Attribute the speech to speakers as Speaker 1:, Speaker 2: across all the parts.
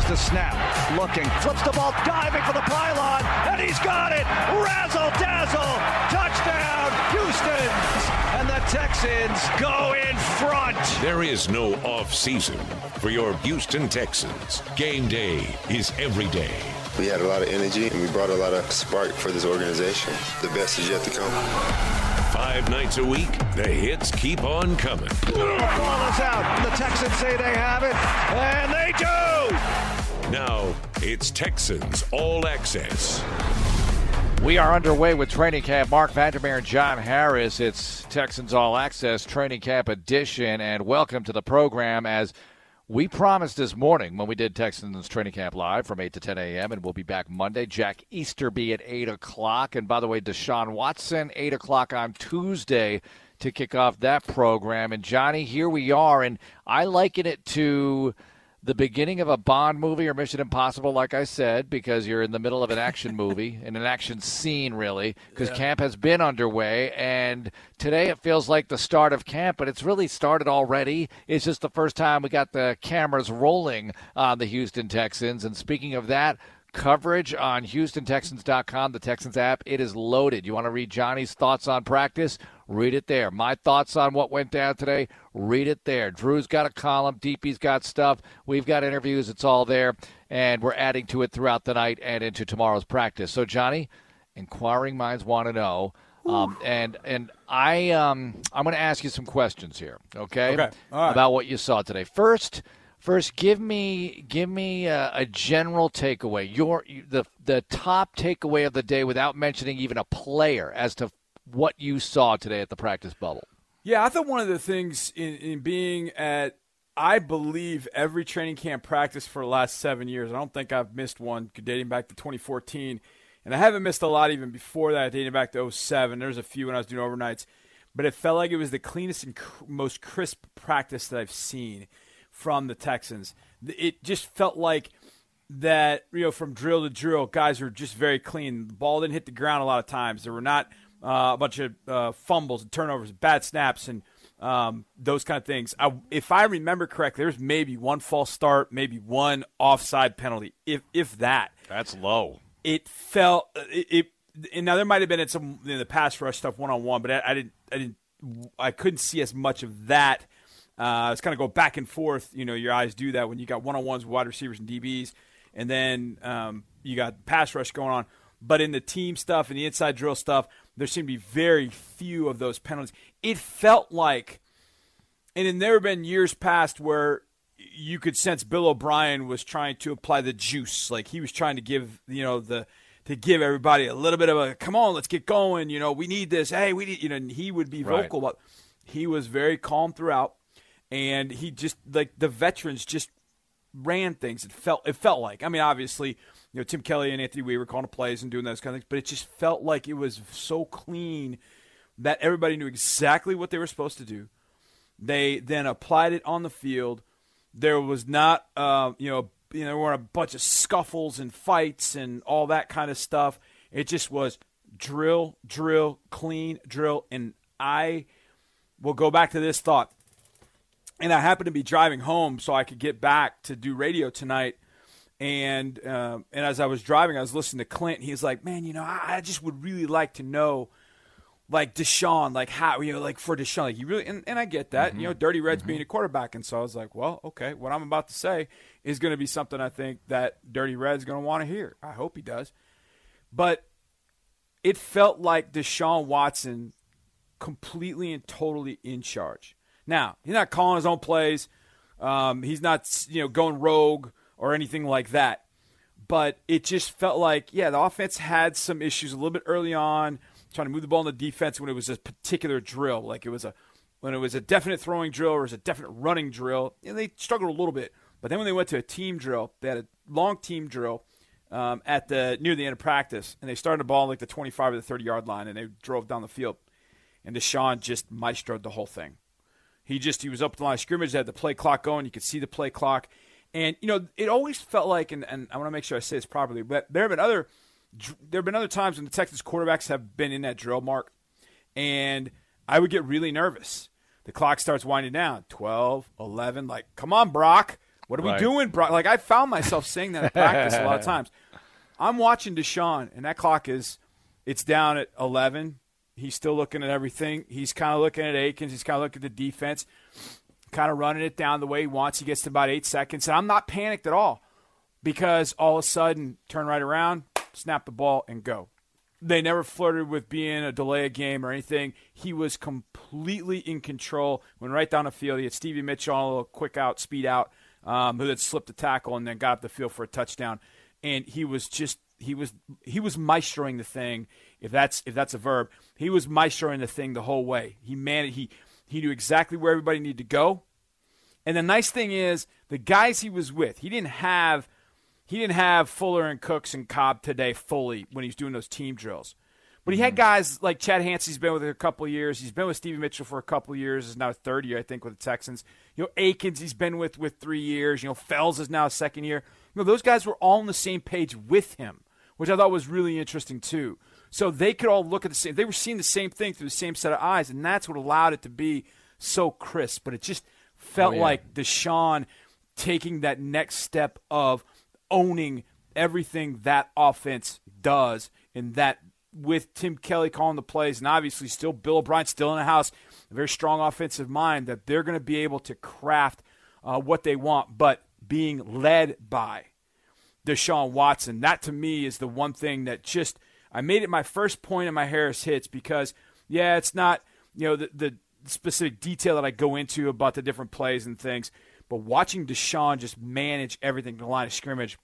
Speaker 1: Here's the snap. Looking. Flips the ball. Diving for the pylon. And he's got it. Razzle dazzle. Touchdown. Houston. And the Texans go in front.
Speaker 2: There is no off season for your Houston Texans. Game day is every day.
Speaker 3: We had a lot of energy and we brought a lot of spark for this organization. The best is yet to come.
Speaker 2: Five nights a week, the hits keep on coming.
Speaker 1: The ball is out. The Texans say they have it, and they do.
Speaker 2: Now it's Texans All Access.
Speaker 4: We are underway with training camp. Marc Vandermeer and John Harris. It's Texans All Access Training Camp Edition, and welcome to the program as we promised this morning when we did Texans Training Camp Live from 8 to 10 a.m., and we'll be back Monday. Jack Easterby at 8 o'clock. And by the way, Deshaun Watson, 8 o'clock on Tuesday to kick off that program. And Johnny, here we are. And I liken it to the beginning of a Bond movie or Mission Impossible, like I said, because you're in the middle of an action movie, in an action scene, really, because yeah. camp has been underway. And today it feels like the start of camp, but it's really started already. It's just the first time we got the cameras rolling on the Houston Texans. And speaking of that, coverage on HoustonTexans.com, the Texans app. It is loaded. You want to read Johnny's thoughts on practice? Read it there. My thoughts on what went down today? Read it there. Drew's got a column. DP's got stuff. We've got interviews. It's all there. And we're adding to it throughout the night and into tomorrow's practice. So, Johnny, inquiring minds want to know. Um, and and I um, I'm going to ask you some questions here, okay?
Speaker 5: Okay.
Speaker 4: About what you saw today. First, First, give me give me a, a, general takeaway. Your the the top takeaway of the day, without mentioning even a player, as to what you saw today at the practice bubble.
Speaker 5: Yeah, I thought one of the things in, in being at, I believe every training camp practice for the last seven years. I don't think I've missed one dating back to 2014, and I haven't missed a lot even before that, dating back to 07. There's a few when I was doing overnights, but it felt like it was the cleanest and cr- most crisp practice that I've seen from the Texans. It just felt like that, you know, from drill to drill, guys were just very clean. The ball didn't hit the ground a lot of times. There were not uh, a bunch of uh, fumbles and turnovers, bad snaps, and um, those kind of things. I, if I remember correctly, there's maybe one false start, maybe one offside penalty, if if that.
Speaker 4: That's low.
Speaker 5: It felt it. it and now there might have been in some in the pass rush stuff one on one, but I, I didn't. I didn't. I couldn't see as much of that uh, it's kind of go back and forth. You know, your eyes do that when you got one on ones, with wide receivers, and DBs, and then um, you got pass rush going on. But in the team stuff and the inside drill stuff, there seemed to be very few of those penalties. It felt like, and in there have been years past where you could sense Bill O'Brien was trying to apply the juice, like he was trying to give you know the to give everybody a little bit of a come on, let's get going. You know, we need this. Hey, we need you know. And he would be vocal, right. but he was very calm throughout and he just like the veterans just ran things. It felt it felt like. I mean, obviously, you know, Tim Kelly and Anthony Weaver calling plays and doing those kind of things, but it just felt like it was so clean that everybody knew exactly what they were supposed to do. They then applied it on the field. There was not, uh, you know, you know, there were a bunch of scuffles and fights and all that kind of stuff. It just was drill, drill, clean, drill, and I will go back to this thought and I happened to be driving home so I could get back to do radio tonight. And uh, and as I was driving, I was listening to Clint. He's like, "Man, you know, I, I just would really like to know, like Deshaun, like how you know, like for Deshaun, like you really." And, and I get that, mm-hmm. you know, Dirty Reds mm-hmm. being a quarterback, and so I was like, "Well, okay, what I'm about to say is going to be something I think that Dirty Red's going to want to hear. I hope he does." But it felt like Deshaun Watson completely and totally in charge. Now, he's not calling his own plays. Um, he's not, you know, going rogue or anything like that. But it just felt like, yeah, the offense had some issues a little bit early on, trying to move the ball in the defense when it was a particular drill, like it was a when it was a definite throwing drill or it was a definite running drill. and they struggled a little bit. But then when they went to a team drill, they had a long team drill um, at the near the end of practice, and they started the ball like the 25 or the 30 yard line, and they drove down the field. And Deshaun just maestroed the whole thing. He just he was up the line of scrimmage, had the play clock going. You could see the play clock, and you know it always felt like, and, and I want to make sure I say this properly, but there have been other there have been other times when the Texas quarterbacks have been in that drill mark, and I would get really nervous. The clock starts winding down, 12, 11, like, come on, Brock, What are we doing, Brock? Like I found myself saying that at practice a lot of times. I'm watching Deshaun, and that clock is it's down at 11. He's still looking at everything. He's kind of looking at Akins. He's kind of looking at the defense, kind of running it down the way he wants. He gets to about eight seconds, and I'm not panicked at all because all of a sudden, turn right around, snap the ball, and go. They never flirted with being a delay a game or anything. He was completely in control. Went right down the field. He had Stevie Mitchell on a little quick out, speed out, um, who had slipped the tackle and then got up the field for a touchdown. And he was just he was he was maestroing the thing. If that's if that's a verb, he was maestroing the thing the whole way. He man he he knew exactly where everybody needed to go. And the nice thing is the guys he was with, he didn't have he didn't have Fuller and Cooks and Cobb today fully when he was doing those team drills. But he had mm-hmm. guys like Chad Hansen, he's been with a couple years. He's been with Stevie Mitchell for a couple years. Is now third year, I think, with the Texans. You know, Akins, he's been with with three years. You know, Fells is now a second year. You know, those guys were all on the same page with him, which I thought was really interesting too. So they could all look at the same. They were seeing the same thing through the same set of eyes, and that's what allowed it to be so crisp. But it just felt
Speaker 4: Oh, yeah.
Speaker 5: like Deshaun taking that next step of owning everything that offense does, and that with Tim Kelly calling the plays, and obviously still Bill O'Brien still in the house, a very strong offensive mind, that they're going to be able to craft uh, what they want, but being led by Deshaun Watson. That to me is the one thing that just I made it my first point in my Harris hits because yeah, it's not you know the the specific detail that I go into about the different plays and things, but watching Deshaun just manage everything to the line of scrimmage,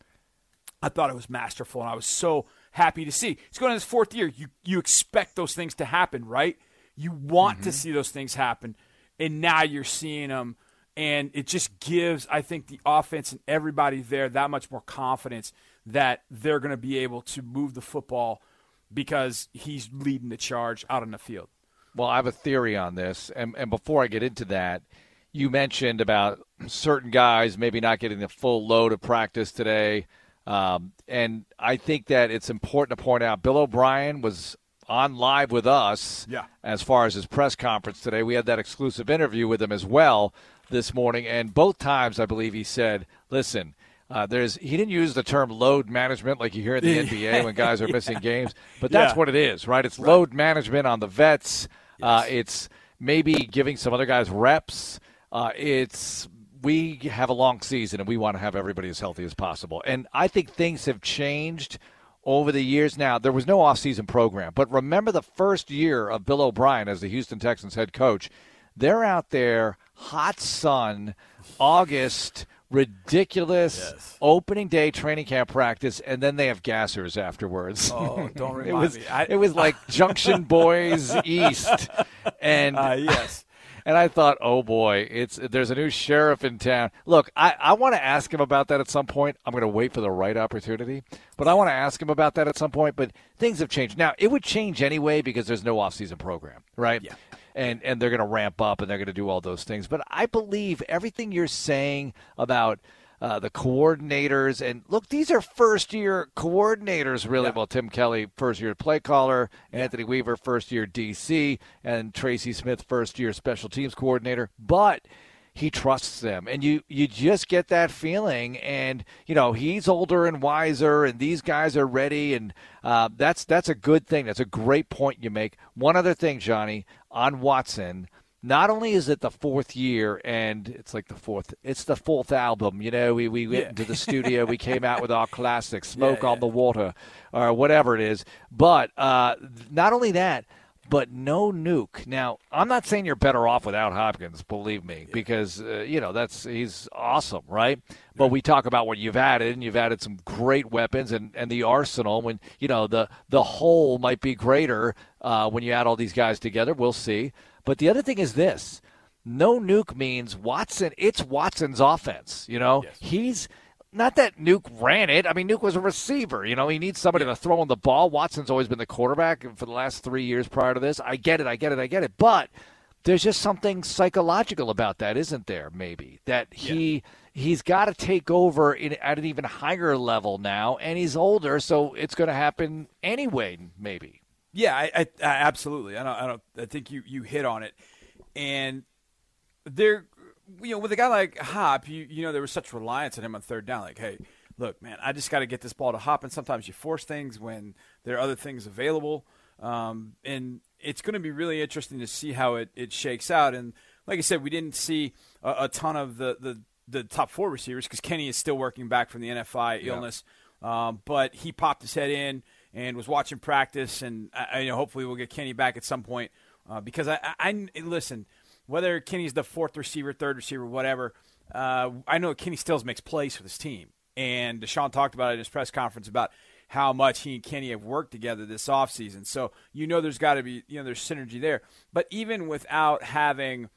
Speaker 5: I thought it was masterful, and I was so happy to see. He's going in his fourth year. You you expect those things to happen, right? You want to mm-hmm. see those things happen, and now you're seeing them, and it just gives, I think, the offense and everybody there that much more confidence that they're going to be able to move the football because he's leading the charge out on the field.
Speaker 4: Well, I have a theory on this, and, and before I get into that, you mentioned about certain guys maybe not getting the full load of practice today, um, and I think that it's important to point out Bill O'Brien was on live with us.
Speaker 5: Yeah.
Speaker 4: As far as his press conference today, we had that exclusive interview with him as well this morning, and both times I believe he said, "Listen." Uh, there's he didn't use the term load management like you hear in the NBA when guys are missing games, but that's
Speaker 5: Yeah.
Speaker 4: what it is, right? It's load management on the vets. Uh, it's maybe giving some other guys reps. Uh, it's we have a long season and we want to have everybody as healthy as possible. And I think things have changed over the years. Now there was no offseason program, but remember the first year of Bill O'Brien as the Houston Texans head coach. They're out there, hot sun, August, ridiculous opening day training camp practice, and then they have gassers afterwards.
Speaker 5: Oh, don't
Speaker 4: it
Speaker 5: remind
Speaker 4: was
Speaker 5: me. I-
Speaker 4: it was like Junction Boys East, and
Speaker 5: Uh, yes.
Speaker 4: and I thought, oh boy, it's there's a new sheriff in town. Look, I, I want to ask him about that at some point. I'm going to wait for the right opportunity, but I want to ask him about that at some point. But things have changed. Now it would change anyway because there's no offseason program, right?
Speaker 5: Yeah.
Speaker 4: And and they're going to ramp up and they're going to do all those things. But I believe everything you're saying about. Uh, the coordinators and look, these are first year coordinators, really. Well, Tim Kelly, first year play caller, Anthony Weaver, first year DC, and Tracy Smith, first year special teams coordinator. But he trusts them, and you you just get that feeling. And you know he's older and wiser, and these guys are ready, and uh, that's that's a good thing. That's a great point you make. One other thing, Johnny, on Watson not only is it the fourth year and it's like the fourth it's the fourth album you know we, we went
Speaker 5: Yeah.
Speaker 4: into the studio we came out with our classic smoke
Speaker 5: Yeah,
Speaker 4: on the water or whatever it is but uh, not only that but no nuke. Now i'm not saying you're better off without hopkins believe me because uh, you know that's he's awesome right? But we talk about what you've added and you've added some great weapons and, and the arsenal when you know the the whole might be greater uh, when you add all these guys together. We'll see. But the other thing is this. No nuke means Watson. It's Watson's offense. You know, he's not that Nuke ran it. I mean, Nuke was a receiver. You know, he needs somebody to throw him the ball. Watson's always been the quarterback for the last three years prior to this. I get it. I get it. I get it. But there's just something psychological about that, isn't there? Maybe that he he's got to take over in, at an even higher level now, and he's older, so it's going to happen anyway. Maybe.
Speaker 5: Yeah, I, I, I absolutely. I don't. I don't. I think you you hit on it, and there. You know, with a guy like Hop, you you know there was such reliance on him on third down. Like, hey, look, man, I just got to get this ball to Hop, and sometimes you force things when there are other things available. Um, and it's going to be really interesting to see how it, it shakes out. And like I said, we didn't see a, a ton of the, the, the top four receivers because Kenny is still working back from the NFI yeah. illness. Um, but he popped his head in and was watching practice, and I, you know, hopefully we'll get Kenny back at some point uh, because I, I, I, listen whether Kenny's the fourth receiver, third receiver, whatever. Uh, I know Kenny Stills makes plays for this team, and Deshaun talked about it in his press conference about how much he and Kenny have worked together this offseason. So you know there's got to be you know there's synergy there. But even without having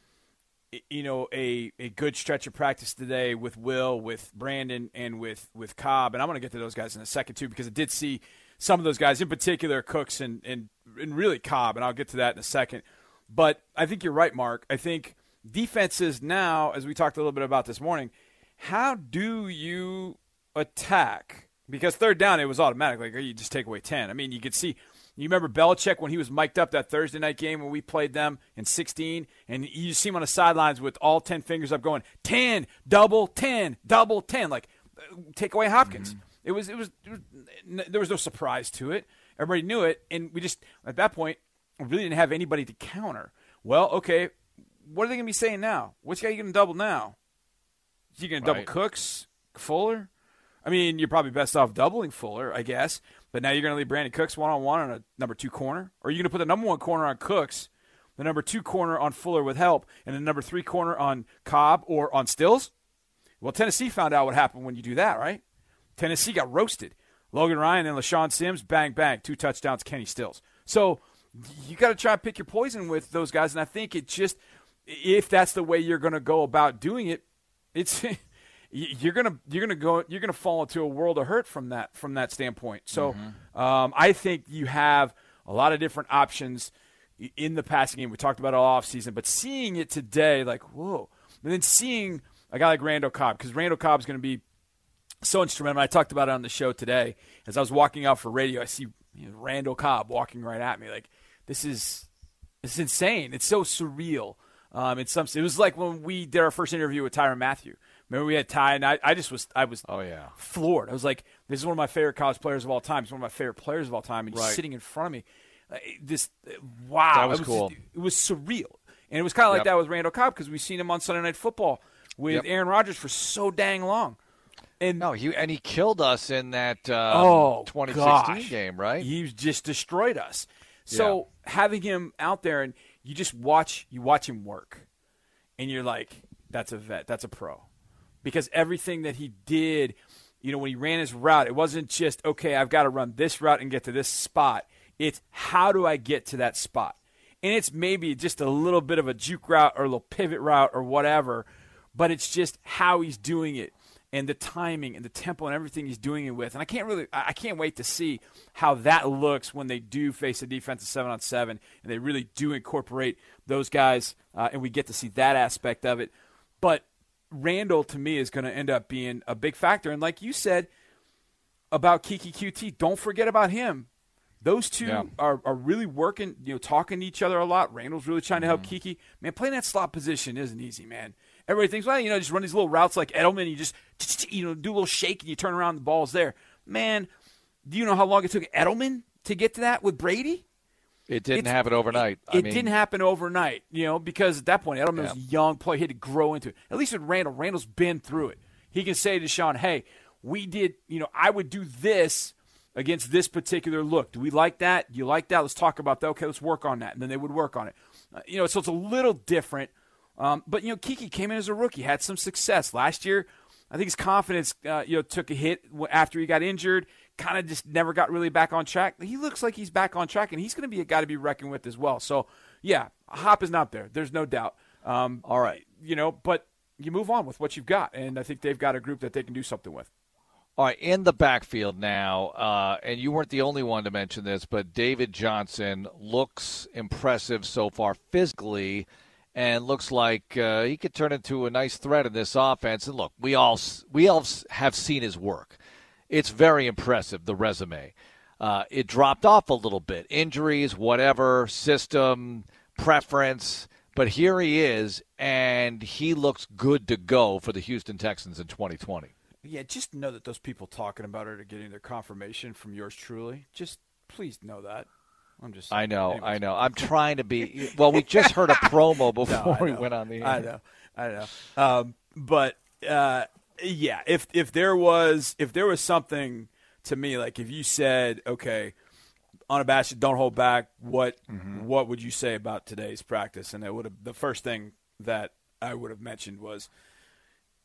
Speaker 5: you know a, a good stretch of practice today with Will, with Brandin, and with with Cobb, and I'm going to get to those guys in a second too because I did see some of those guys in particular, Cooks and and and really Cobb, and I'll get to that in a second. But I think you're right, Mark. I think defenses now, as we talked a little bit about this morning, how do you attack? Because third down, it was automatic. Like, you just take away 10. I mean, you could see you remember Belichick when he was mic'd up that Thursday night game when we played them in 16, and you see him on the sidelines with all 10 fingers up going, 10, double, 10, double, 10. Like, take away Hopkins. Mm-hmm. It, was, it, was, it was, there was no surprise to it. Everybody knew it, and we just, at that point, really didn't have anybody to counter. Well, okay, what are they going to be saying now? Which guy are you going to double now? Is you going to double Cooks, Fuller? I mean, you're probably best off doubling Fuller, I guess. But now you're going to leave Brandin Cooks one on one on a number two corner, or are you going to put the number one corner on Cooks, the number two corner on Fuller with help, and the number three corner on Cobb or on Stills? Well, Tennessee found out what happened when you do that, right? Tennessee got roasted. Logan Ryan and LeShaun Sims, bang bang, two touchdowns. Kenny Stills. So you got to try and pick your poison with those guys, and I think it just if that's the way you're going to go about doing it, it's you're gonna you're gonna go you're gonna fall into a world of hurt from that from that standpoint. So mm-hmm. um, I think you have a lot of different options in the passing game. We talked about it all off season, but seeing it today, like whoa, and then seeing a guy like Randall Cobb because Randall Cobb is going to be so instrumental. I talked about it on the show today as I was walking out for radio. I see you know, Randall Cobb walking right at me. Like this is this is insane. It's so surreal. Um, it's some. It was like when we did our first interview with Tyrann Mathieu. Remember we had Ty, and I, I just was I was
Speaker 4: oh yeah
Speaker 5: floored. I was like, this is one of my favorite college players of all time. He's one of my favorite players of all time, and he's right. sitting in front of me. Uh, this wow,
Speaker 4: that was,
Speaker 5: it was
Speaker 4: cool.
Speaker 5: Just, it was surreal, and it was kind of like yep. that with Randall Cobb because we've seen him on Sunday Night Football with yep. Aaron Rodgers for so dang long.
Speaker 4: And no, he and he killed us in that um, oh 2016 gosh. game, right?
Speaker 5: He just destroyed us. So yeah. Having him out there and you just watch you watch him work, and you're like, that's a vet, that's a pro because everything that he did, you know, when he ran his route, it wasn't just, okay, I've got to run this route and get to this spot. It's how do I get to that spot? And it's maybe just a little bit of a juke route or a little pivot route or whatever, but it's just how he's doing it and the timing and the tempo and everything he's doing it with. And I can't really, I can't wait to see how that looks when they do face a defensive seven on seven and they really do incorporate those guys uh, and we get to see that aspect of it. But Randall to me is going to end up being a big factor. And like you said about Keke Coutee, don't forget about him. Those two yeah. are, are really working, you know, talking to each other a lot. Randall's really trying to help mm-hmm. Keke. Man, playing that slot position isn't easy, man. Everybody thinks, well, you know, just run these little routes like Edelman. You just, you know, do a little shake and you turn around, the ball's there. Man, do you know how long it took Edelman to get to that with Brady?
Speaker 4: It didn't it's, happen overnight.
Speaker 5: It, it mean, didn't happen overnight, you know, because at that point Edelman yeah. was young, player, he had to grow into it. At least with Randall, Randall's been through it. He can say to Sean, "Hey, we did, you know, I would do this against this particular look. Do we like that? Do you like that? Let's talk about that. Okay, let's work on that." And then they would work on it. Uh, you know, so it's a little different. Um, but you know, Keke came in as a rookie, had some success last year. I think his confidence, uh, you know, took a hit after he got injured kind of just never got really back on track. He looks like he's back on track, and he's going to be a guy to be reckoned with as well. So, yeah, Hop is not there. There's no doubt. Um, all right, you know, but you move on with what you've got, and I think they've got a group that they can do something with.
Speaker 4: All right, in the backfield now, uh, and you weren't the only one to mention this, but David Johnson looks impressive so far physically, and looks like uh, he could turn into a nice threat in this offense. And look, we all we all have seen his work it's very impressive, the resume. Uh, it dropped off a little bit. Injuries, whatever, system, preference. But here he is, and he looks good to go for the Houston Texans in 2020.
Speaker 5: Yeah, just know that those people talking about it are getting their confirmation from yours truly. Just please know that. I'm just.
Speaker 4: I know,
Speaker 5: anyways.
Speaker 4: I know. I'm trying to be. Well, we just heard a promo before
Speaker 5: No,
Speaker 4: we went on the air.
Speaker 5: I know, I know. Um, but uh, yeah, if if there was if there was something to me like if you said, okay, unabashed, don't hold back, what
Speaker 4: Mm-hmm.
Speaker 5: what would you say about today's practice? And it would have the first thing that I would have mentioned was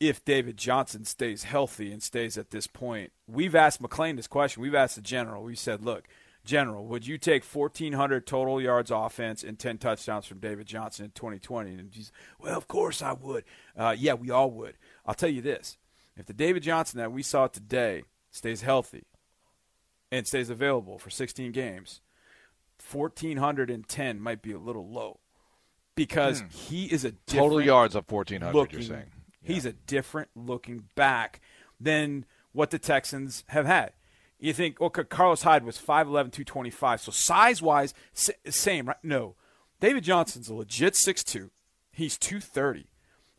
Speaker 5: if David Johnson stays healthy and stays at this point. We've asked McLean this question. We've asked the general. We said, look. General, would you take 1,400 total yards offense and 10 touchdowns from David Johnson in 2020? And he's, well, of course I would. Uh, yeah, we all would. I'll tell you this: if the David Johnson that we saw today stays healthy and stays available for 16 games, 1,410 might be a little low because he is a
Speaker 4: Hmm. Total yards of 1,400,
Speaker 5: looking.
Speaker 4: you're saying.
Speaker 5: He's a different looking back than what the Texans have had. You think, okay, Carlos Hyde was 5'11, 225. So size wise, same, right? No. David Johnson's a legit 6'2. He's 230.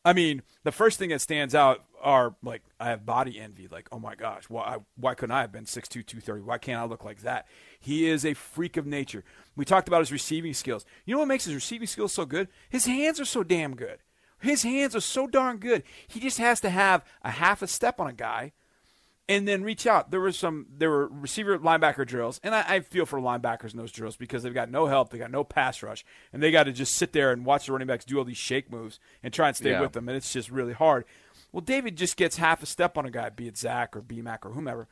Speaker 5: I mean, the first thing that stands out are like, I have body envy. Like, oh my gosh, why, why couldn't I have been 6'2, 230? Why can't I look like that? He is a freak of nature. We talked about his receiving skills. You know what makes his receiving skills so good? His hands are so damn good. His hands are so darn good. He just has to have a half a step on a guy and then reach out. There was some there were receiver linebacker drills, and I, I feel for linebackers in those drills because they've got no help, they got no pass rush, and they got to just sit there and watch the running backs do all these shake moves and try and stay
Speaker 4: Yeah.
Speaker 5: with them, and it's just really hard. Well, David just gets half a step on a guy, be it Zach or BMAC or whomever,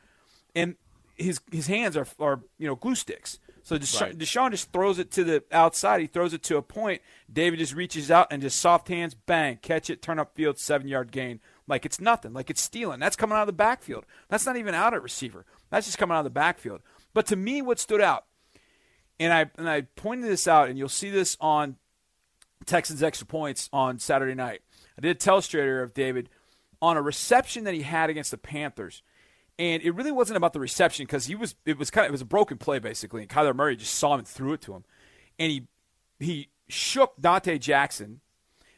Speaker 5: and his his hands are are you know glue sticks. So Desha-
Speaker 4: Right.
Speaker 5: Deshaun just throws it to the outside. He throws it to a point. David just reaches out and just soft hands, bang, catch it, turn up field, seven yard gain. Like it's nothing. Like it's stealing. That's coming out of the backfield. That's not even out at receiver. That's just coming out of the backfield. But to me, what stood out, and I and I pointed this out, and you'll see this on Texans extra points on Saturday night. I did a telestrator of David on a reception that he had against the Panthers. And it really wasn't about the reception because he was it was kind of it was a broken play basically, and Kyler Murray just saw him and threw it to him, and he he shook Donte Jackson.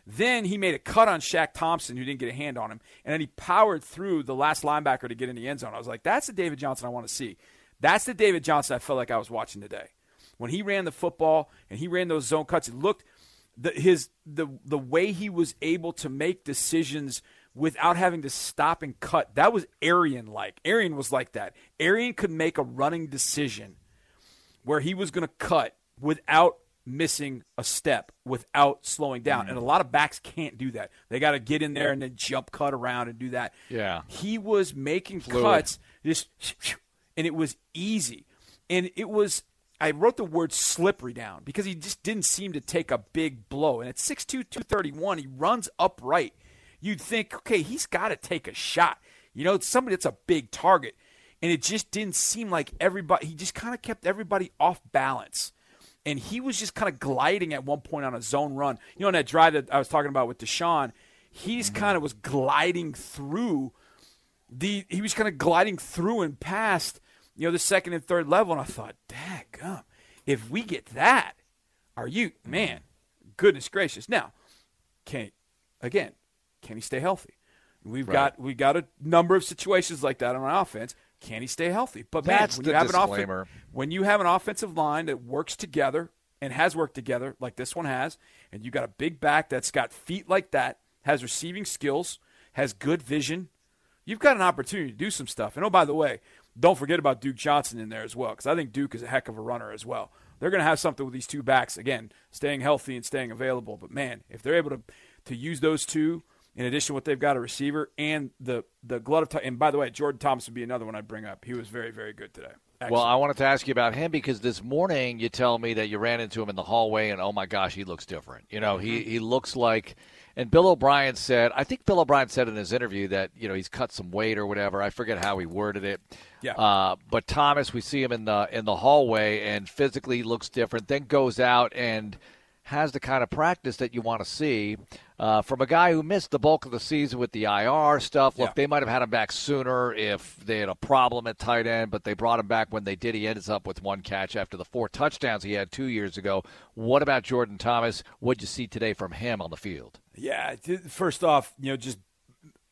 Speaker 5: Then he made a cut on Shaq Thompson, who didn't get a hand on him, and then he powered through the last linebacker to get in the end zone. I was like, that's the David Johnson I want to see. That's the David Johnson I felt like I was watching today. When he ran the football and he ran those zone cuts, it looked the, his the the way he was able to make decisions without having to stop and cut. That was Arian like. Arian was like that. Arian could make a running decision where he was going to cut without missing a step, without slowing down. And a mm. lot of backs can't do that. They got to get in there and then jump cut around and do that.
Speaker 4: Yeah.
Speaker 5: He was making
Speaker 4: Fluid.
Speaker 5: cuts just and it was easy. And it was I wrote the word slippery down because he just didn't seem to take a big blow. And at 6'2", 231, he runs upright. You'd think, okay, he's got to take a shot. You know, it's somebody that's a big target. And it just didn't seem like everybody, he just kind of kept everybody off balance. And he was just kind of gliding at one point on a zone run. You know, in that drive that I was talking about with Deshaun, he just mm-hmm. kind of was gliding through the he was kind of gliding through and past, you know, the second and third level, and I thought, gum, if we get that, are you man? Goodness gracious! Now, can again, can he stay healthy? We've got we got a number of situations like that on our offense. Can he stay healthy? But man,
Speaker 4: That's
Speaker 5: when you have an
Speaker 4: disclaimer.
Speaker 5: offen- when you have an offensive line that works together and has worked together like this one has, and you got a big back that's got feet like that, has receiving skills, has good vision, you've got an opportunity to do some stuff. And oh, by the way, don't forget about Duke Johnson in there as well, because I think Duke is a heck of a runner as well. They're going to have something with these two backs again, staying healthy and staying available. But man, if they're able to to use those two in addition to what they've got a receiver and the the glut of time. And by the way, Jordan Thomas would be another one I'd bring up. He was very very good today.
Speaker 4: Well, I wanted to ask you about him because this morning you tell me that you ran into him in the hallway, and oh my gosh, he looks different. You know, he
Speaker 5: Mm-hmm.
Speaker 4: he looks like. And Bill O'Brien said, I think Bill O'Brien said in his interview that you know he's cut some weight or whatever. I forget how he worded it.
Speaker 5: Yeah.
Speaker 4: Uh, but Thomas, we see him in the in the hallway, and physically looks different. Then goes out and has the kind of practice that you want to see uh, from a guy who missed the bulk of the season with the IR stuff. Look,
Speaker 5: Yeah.
Speaker 4: they might have had him back sooner if they had a problem at tight end, but they brought him back when they did. He ends up with one catch after the four touchdowns he had two years ago. What about Jordan Thomas? What'd you see today from him on the field?
Speaker 5: Yeah. First off, you know, just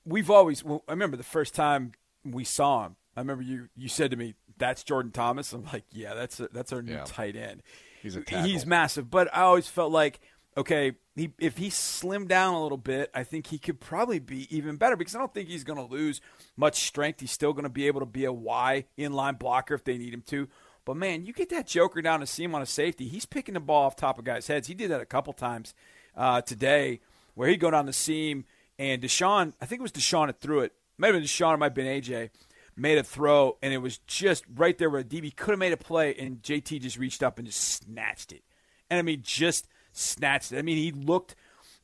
Speaker 5: we've always. Well, I remember the first time we saw him. I remember you. You said to me, "That's Jordan Thomas." I'm like, "Yeah, that's a, that's our new
Speaker 4: Yeah.
Speaker 5: tight end."
Speaker 4: He's a tackle.
Speaker 5: He's massive, but I always felt like, okay, he, if he slimmed down a little bit, I think he could probably be even better because I don't think he's going to lose much strength. He's still going to be able to be a Y inline blocker if they need him to. But man, you get that Joker down to see him on a safety. He's picking the ball off top of guys' heads. He did that a couple times uh, today, where he'd go down the seam and Deshaun, I think it was Deshaun that threw it. Might have been Deshaun, it might have been AJ. Made a throw, and it was just right there where DB could have made a play, and JT just reached up and just snatched it. And I mean, just snatched it. I mean, he looked,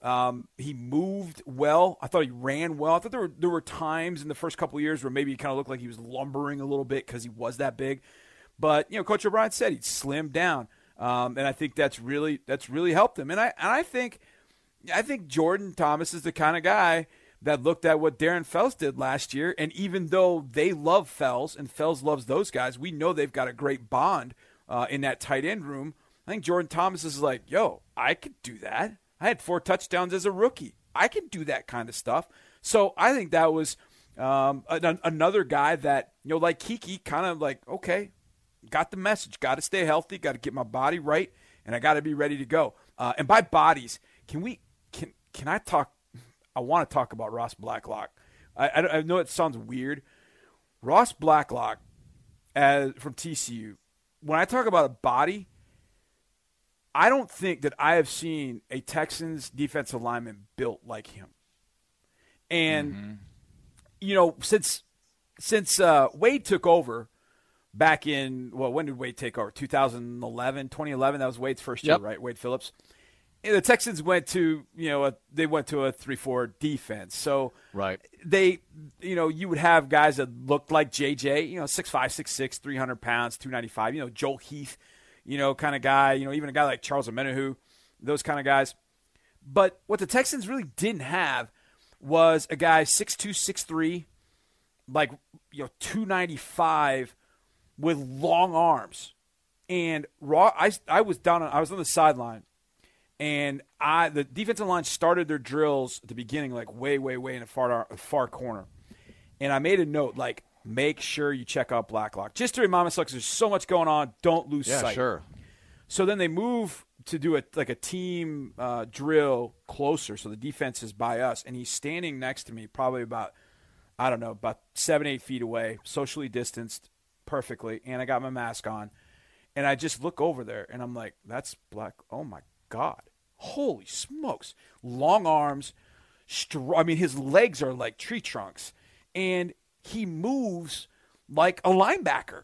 Speaker 5: um, he moved well. I thought he ran well. I thought there were there were times in the first couple years where maybe he kind of looked like he was lumbering a little bit because he was that big. But you know, Coach O'Brien said he'd slimmed down, um, and I think that's really that's really helped him. And I and I think I think Jordan Thomas is the kind of guy that looked at what Darren Fells did last year, and even though they love Fells and Fells loves those guys, we know they've got a great bond uh, in that tight end room. I think Jordan Thomas is like, yo, I could do that. I had four touchdowns as a rookie. I can do that kind of stuff. So I think that was um, an- another guy that you know, like Keke, kind of like, okay, got the message. Got to stay healthy. Got to get my body right, and I got to be ready to go. Uh, and by bodies, can we can can I talk? I want to talk about Ross Blacklock. I, I, I know it sounds weird. Ross Blacklock, as from TCU. When I talk about a body, I don't think that I have seen a Texans defensive lineman built like him. And you know, since since uh, Wade took over back in well, when did Wade take over? 2011, 2011. That was Wade's first year,
Speaker 4: Yep.
Speaker 5: right? Wade Phillips. The Texans went to you know a, they went to a three four defense. So
Speaker 4: Right.
Speaker 5: they you know you would have guys that looked like JJ, you know six five, six six, three hundred pounds, two ninety five. You know Joel Heath, you know kind of guy. You know even a guy like Charles Omenihu, those kind of guys. But what the Texans really didn't have was a guy six two, six three, like you know two ninety five, with long arms. And raw, I I was down. On, I was on the sideline, and I the defensive line started their drills at the beginning, like way, way, way in the far far corner. And I made a note, like make sure you check out Blacklock, just to remind myself, there's so much going on. Don't lose sight.
Speaker 4: Yeah,
Speaker 5: sight.
Speaker 4: sure.
Speaker 5: So then they move to do a like a team uh, drill closer, so the defense is by us, and he's standing next to me, probably about I don't know, about seven eight feet away, socially distanced, perfectly, and I got my mask on, and I just look over there, and I'm like, that's black. Oh my god, holy smokes, long arms, str- I mean his legs are like tree trunks, and he moves like a linebacker.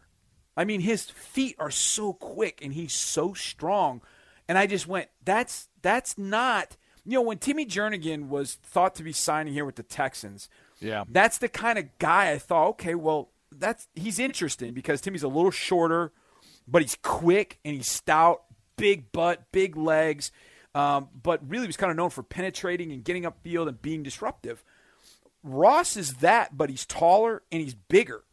Speaker 5: I mean, his feet are so quick and he's so strong. And I just went, that's that's not you know, when Timmy Jernigan was thought to be signing here with the Texans,
Speaker 4: Yeah.
Speaker 5: that's the kind of guy I thought, okay, well, that's he's interesting because Timmy's a little shorter, but he's quick and he's stout, big butt, big legs, um, but really was kind of known for penetrating and getting upfield and being disruptive. Ross is that, but he's taller and he's bigger.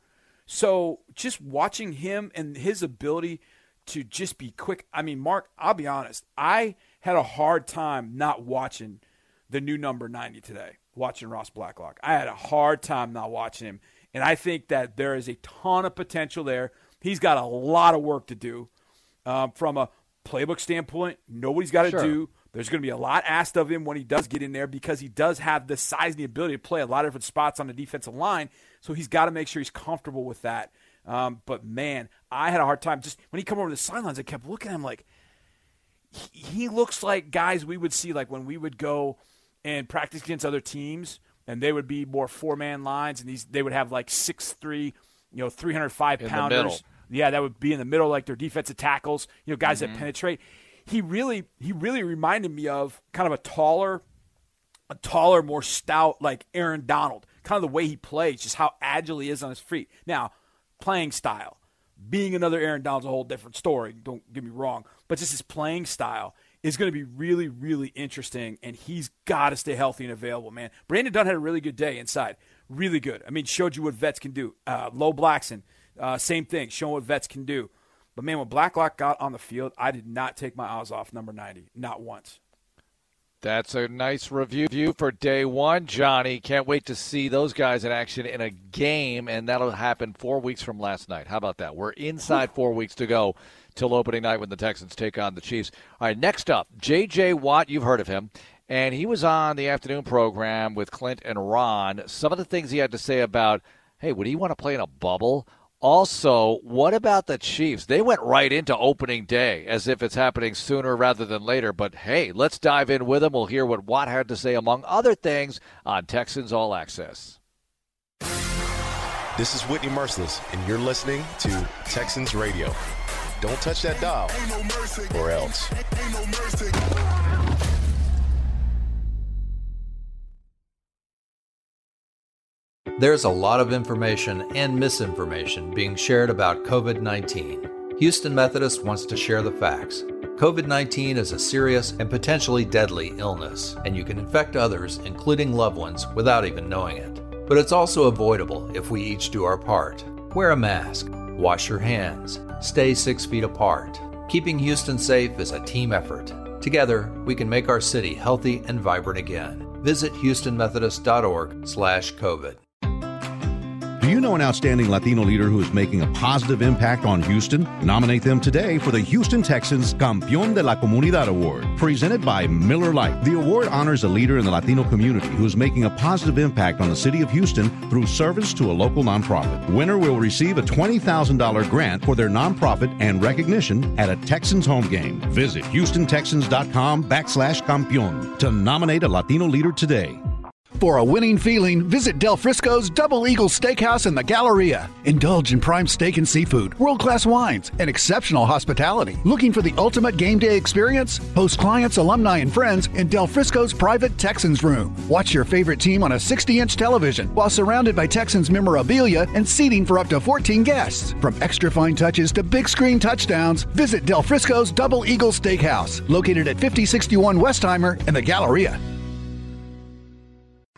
Speaker 5: So just watching him and his ability to just be quick. I mean, Mark, I'll be honest. I had a hard time not watching the new number 90 today, watching Ross Blacklock. I had a hard time not watching him. And I think that there is a ton of potential there. He's got a lot of work to do um, from a playbook standpoint. Know what he's got to
Speaker 4: Sure.
Speaker 5: do. There's going to be a lot asked of him when he does get in there because he does have the size and the ability to play a lot of different spots on the defensive line. So he's got to make sure he's comfortable with that. Um, but man, I had a hard time just when he come over the sidelines. I kept looking at him like he, he looks like guys we would see like when we would go and practice against other teams, and they would be more four man lines, and these they would have like six three, you know, three hundred five pounders. Yeah, that would be in the middle, like their defensive tackles, you know, guys that penetrate. He really, he really reminded me of kind of a taller, a taller, more stout, like Aaron Donald. Kind of the way he plays, just how agile he is on his feet. Now, playing style, being another Aaron Donald's a whole different story. Don't get me wrong, but just his playing style is going to be really, really interesting, and he's got to stay healthy and available, man. Brandon Dunn had a really good day inside. Really good. I mean, showed you what vets can do. Uh, Low Blackson, uh, same thing, showing what vets can do. But, man, when Blacklock got on the field, I did not take my eyes off number 90, not once.
Speaker 4: That's a nice review view for day one, Johnny. Can't wait to see those guys in action in a game, and that'll happen four weeks from last night. How about that? We're inside four weeks to go till opening night when the Texans take on the Chiefs. All right, next up, J.J. Watt. You've heard of him. And he was on the afternoon program with Clint and Ron. Some of the things he had to say about, hey, would he want to play in a bubble? Also, what about the Chiefs? They went right into opening day as if it's happening sooner rather than later. But hey, let's dive in with them. We'll hear what Watt had to say, among other things, on Texans All Access.
Speaker 6: This is Whitney Mercilus, and you're listening to Texans Radio. Don't touch that dial, or else.
Speaker 7: There's a lot of information and misinformation being shared about COVID 19. Houston Methodist wants to share the facts. COVID 19 is a serious and potentially deadly illness, and you can infect others, including loved ones, without even knowing it. But it's also avoidable if we each do our part. Wear a mask, wash your hands, stay six feet apart. Keeping Houston safe is a team effort. Together, we can make our city healthy and vibrant again. Visit houstonmethodist.org/covid.
Speaker 8: Do you know an outstanding Latino leader who is making a positive impact on Houston? Nominate them today for the Houston Texans Campeón de la Comunidad Award, presented by Miller Lite. The award honors a leader in the Latino community who is making a positive impact on the city of Houston through service to a local nonprofit. Winner will receive a $20,000 grant for their nonprofit and recognition at a Texans home game. Visit HoustonTexans.com backslash campeón to nominate a Latino leader today.
Speaker 9: For a winning feeling, visit Del Frisco's Double Eagle Steakhouse in the Galleria. Indulge in prime steak and seafood, world class wines, and exceptional hospitality. Looking for the ultimate game day experience? Host clients, alumni, and friends in Del Frisco's private Texans room. Watch your favorite team on a 60 inch television while surrounded by Texans memorabilia and seating for up to 14 guests. From extra fine touches to big screen touchdowns, visit Del Frisco's Double Eagle Steakhouse, located at 5061 Westheimer in the Galleria.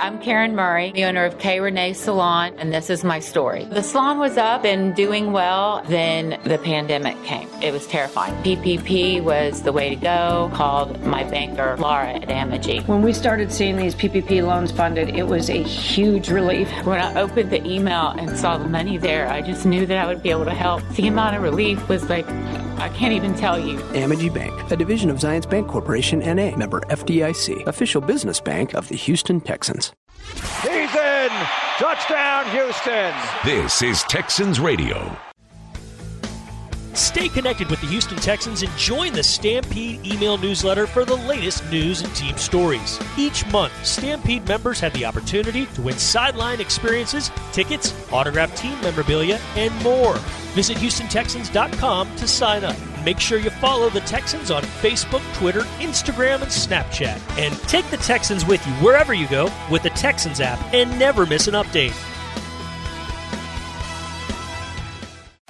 Speaker 10: I'm Karen Murray, the owner of K. Renee Salon, and this is my story. The salon was up and doing well, then the pandemic came. It was terrifying. PPP was the way to go. Called my banker, Laura at Amegy.
Speaker 11: When we started seeing these PPP loans funded, it was a huge relief.
Speaker 10: When I opened the email and saw the money there, I just knew that I would be able to help. The amount of relief was like, I can't even tell you.
Speaker 12: Amegy Bank, a division of Zions Bank Corporation NA, member FDIC, official business bank of the Houston Texans.
Speaker 13: He's in! Touchdown, Houston!
Speaker 2: This is Texans Radio.
Speaker 14: Stay connected with the Houston Texans and join the Stampede email newsletter for the latest news and team stories. Each month, Stampede members have the opportunity to win sideline experiences, tickets, autographed team memorabilia, and more. Visit HoustonTexans.com to sign up. Make sure you follow the Texans on Facebook, Twitter, Instagram, and Snapchat. And take the Texans with you wherever you go with the Texans app and never miss an update.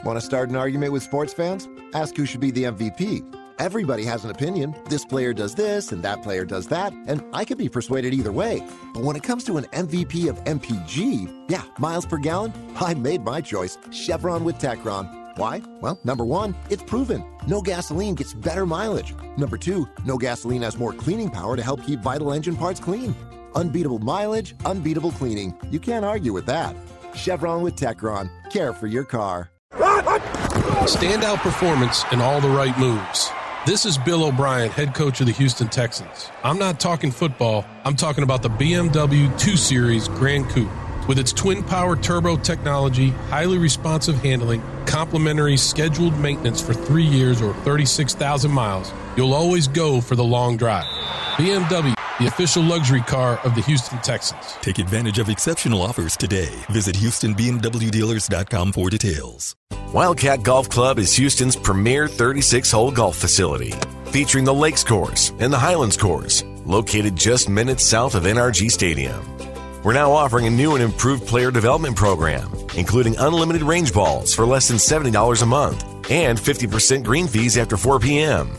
Speaker 15: Want to start an argument with sports fans? Ask who should be the MVP. Everybody has an opinion. This player does this and that player does that, and I could be persuaded either way. But when it comes to an MVP of MPG, yeah, miles per gallon, I made my choice Chevron with Techron. Why? Well, number one, it's proven. No gasoline gets better mileage. Number two, no gasoline has more cleaning power to help keep vital engine parts clean. Unbeatable mileage, unbeatable cleaning. You can't argue with that. Chevron with Techron. Care for your car.
Speaker 16: Standout performance and all the right moves. This is Bill O'Brien, head coach of the Houston Texans. I'm not talking football, I'm talking about the BMW 2 Series Gran Coupe. With its twin power turbo technology, highly responsive handling, complimentary scheduled maintenance for three years or 36,000 miles, you'll always go for the long drive. BMW, the official luxury car of the Houston Texans.
Speaker 17: Take advantage of exceptional offers today. Visit HoustonBMWDealers.com for details.
Speaker 18: Wildcat Golf Club is Houston's premier 36 hole golf facility, featuring the Lakes Course and the Highlands Course, located just minutes south of NRG Stadium. We're now offering a new and improved player development program, including unlimited range balls for less than $70 a month and 50% green fees after 4 p.m.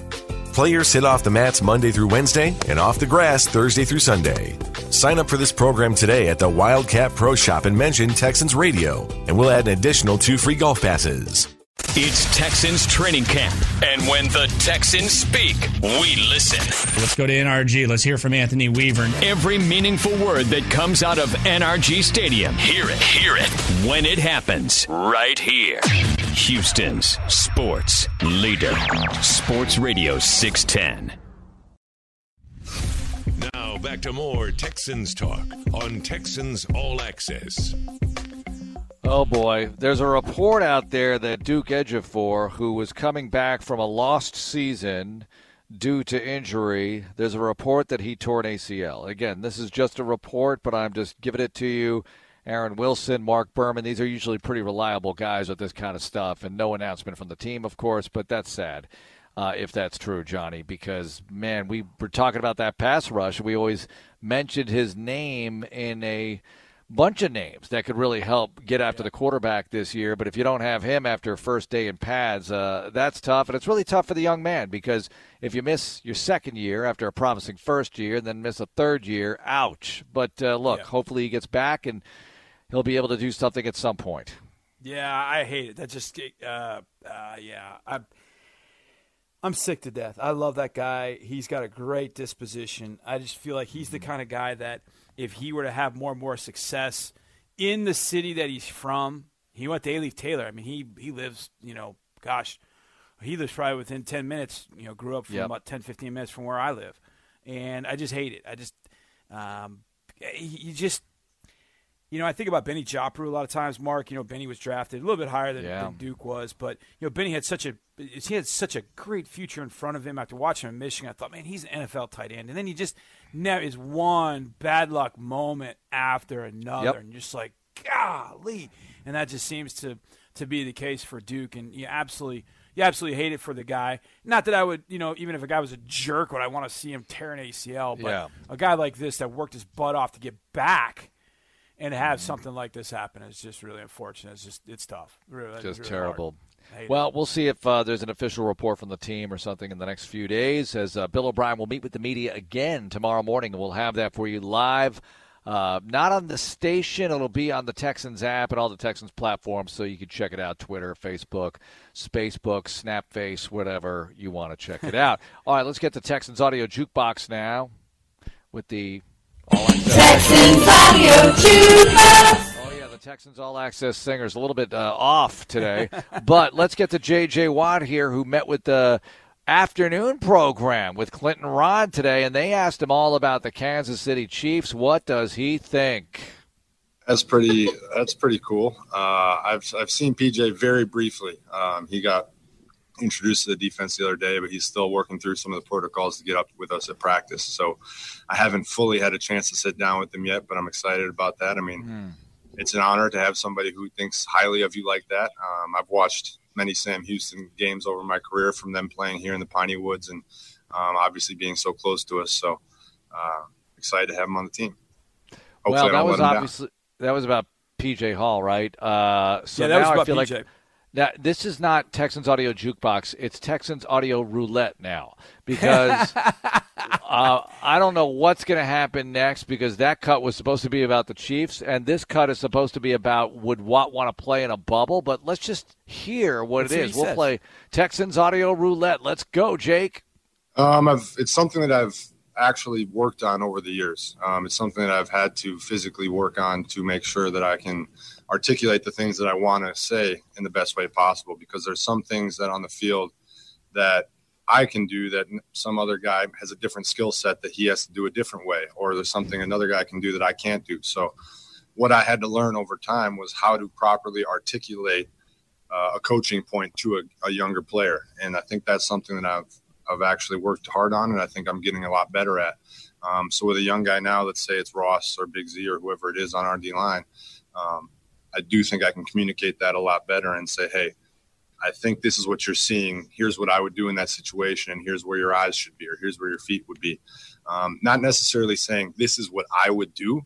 Speaker 18: Players hit off the mats Monday through Wednesday and off the grass Thursday through Sunday. Sign up for this program today at the Wildcat Pro Shop and mention Texans Radio, and we'll add an additional two free golf passes.
Speaker 7: It's Texans training camp, and when the Texans speak, we listen.
Speaker 19: Let's go to NRG. Let's hear from Anthony Weaver.
Speaker 7: Every meaningful word that comes out of NRG Stadium, hear it, hear it when it happens, right here. Houston's sports leader, Sports Radio 610.
Speaker 2: Now back to more Texans talk on Texans All Access.
Speaker 4: Oh boy, there's a report out there that Duke Ejiofor, who was coming back from a lost season due to injury, there's a report that he tore an ACL. Again, this is just a report, but I'm just giving it to you. Aaron Wilson, Mark Berman, these are usually pretty reliable guys with this kind of stuff, and no announcement from the team, of course, but that's sad. Uh, if that's true, Johnny, because man, we were talking about that pass rush. We always mentioned his name in a bunch of names that could really help get after the quarterback this year. But if you don't have him after first day in pads, uh, that's tough. And it's really tough for the young man because if you miss your second year after a promising first year and then miss a third year, ouch. But uh, look, yeah. hopefully he gets back and he'll be able to do something at some point.
Speaker 5: Yeah, I hate it. That just, uh, uh yeah. I, I'm sick to death. I love that guy. He's got a great disposition. I just feel like he's the kind of guy that – if he were to have more and more success in the city that he's from. He went to Alief Taylor. I mean, he he lives, you know, gosh, he lives probably within 10 minutes, you know, grew up from yep. about 10, 15 minutes from where I live. And I just hate it. I just, um, he just, you know, I think about Bennie Joppru a lot of times. Marc, you know, Bennie was drafted a little bit higher than, yeah. than, Duke was, but you know, Bennie had such a he had such a great future in front of him. After watching him in Michigan, I thought, man, he's an NFL tight end, and then he just now is one bad luck moment after another, yep. and just like golly, and that just seems to to be the case for Duke, and you absolutely you absolutely hate it for the guy. Not that I would, you know, even if a guy was a jerk, would I want to see him tear an ACL? But yeah. a guy like this that worked his butt off to get back and have something like this happen is just really unfortunate. It's just it's tough. Really,
Speaker 4: just
Speaker 5: really
Speaker 4: terrible. Well, it. we'll see if uh, there's an official report from the team or something in the next few days. As uh, Bill O'Brien will meet with the media again tomorrow morning, and we'll have that for you live. Uh, not on the station. It'll be on the Texans app and all the Texans platforms, so you can check it out Twitter, Facebook, Spacebook, Snapface, whatever you want to check it out. all right, let's get the Texans Audio Jukebox now with the Texans Audio Jukebox. Oh yeah, the Texans All Access singers a little bit uh, off today, but let's get to J.J. Watt here, who met with the afternoon program with Clinton Rod today, and they asked him all about the Kansas City Chiefs. What does he think?
Speaker 20: That's pretty. That's pretty cool. Uh, I've I've seen PJ very briefly. Um, he got introduced to the defense the other day, but he's still working through some of the protocols to get up with us at practice. So I haven't fully had a chance to sit down with him yet, but I'm excited about that. I mean, mm. it's an honor to have somebody who thinks highly of you like that. Um, I've watched many Sam Houston games over my career from them playing here in the Piney Woods and um, obviously being so close to us. So uh, excited to have him on the team.
Speaker 4: Hopefully well, that was obviously that was about PJ Hall, right? Uh, so
Speaker 5: yeah, that
Speaker 4: now
Speaker 5: was about
Speaker 4: I feel
Speaker 5: PJ.
Speaker 4: like now, this is not Texans Audio Jukebox. It's Texans Audio Roulette now because uh, I don't know what's going to happen next because that cut was supposed to be about the Chiefs, and this cut is supposed to be about would Watt want to play in a bubble. But let's just hear what That's it is. What we'll play Texans Audio Roulette. Let's go, Jake.
Speaker 20: Um, I've, it's something that I've actually worked on over the years. Um, it's something that I've had to physically work on to make sure that I can – articulate the things that I want to say in the best way possible because there's some things that on the field that I can do that some other guy has a different skill set that he has to do a different way, or there's something another guy can do that I can't do. So, what I had to learn over time was how to properly articulate uh, a coaching point to a, a, younger player, and I think that's something that I've I've actually worked hard on, and I think I'm getting a lot better at. Um, so with a young guy now, let's say it's Ross or Big Z or whoever it is on our D line, um, I do think I can communicate that a lot better and say, hey, I think this is what you're seeing. Here's what I would do in that situation, and here's where your eyes should be, or here's where your feet would be. Um, not necessarily saying this is what I would do,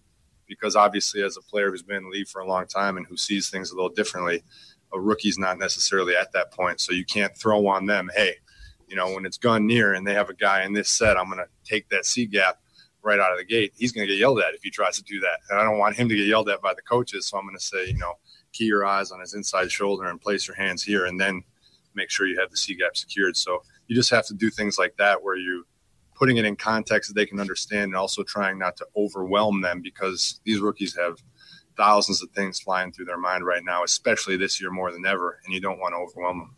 Speaker 20: because obviously, as a player who's been in the league for a long time and who sees things a little differently, a rookie's not necessarily at that point. So you can't throw on them, hey, you know, when it's gone near and they have a guy in this set, I'm going to take that C gap right out of the gate. He's going to get yelled at if he tries to do that. And I don't want him to get yelled at by the coaches. So I'm going to say, you know, key your eyes on his inside shoulder and place your hands here and then make sure you have the C gap secured. So you just have to do things like that where you putting it in context that they can understand and also trying not to overwhelm them because these rookies have thousands of things flying through their mind right now, especially this year more than ever, and you don't want to overwhelm them.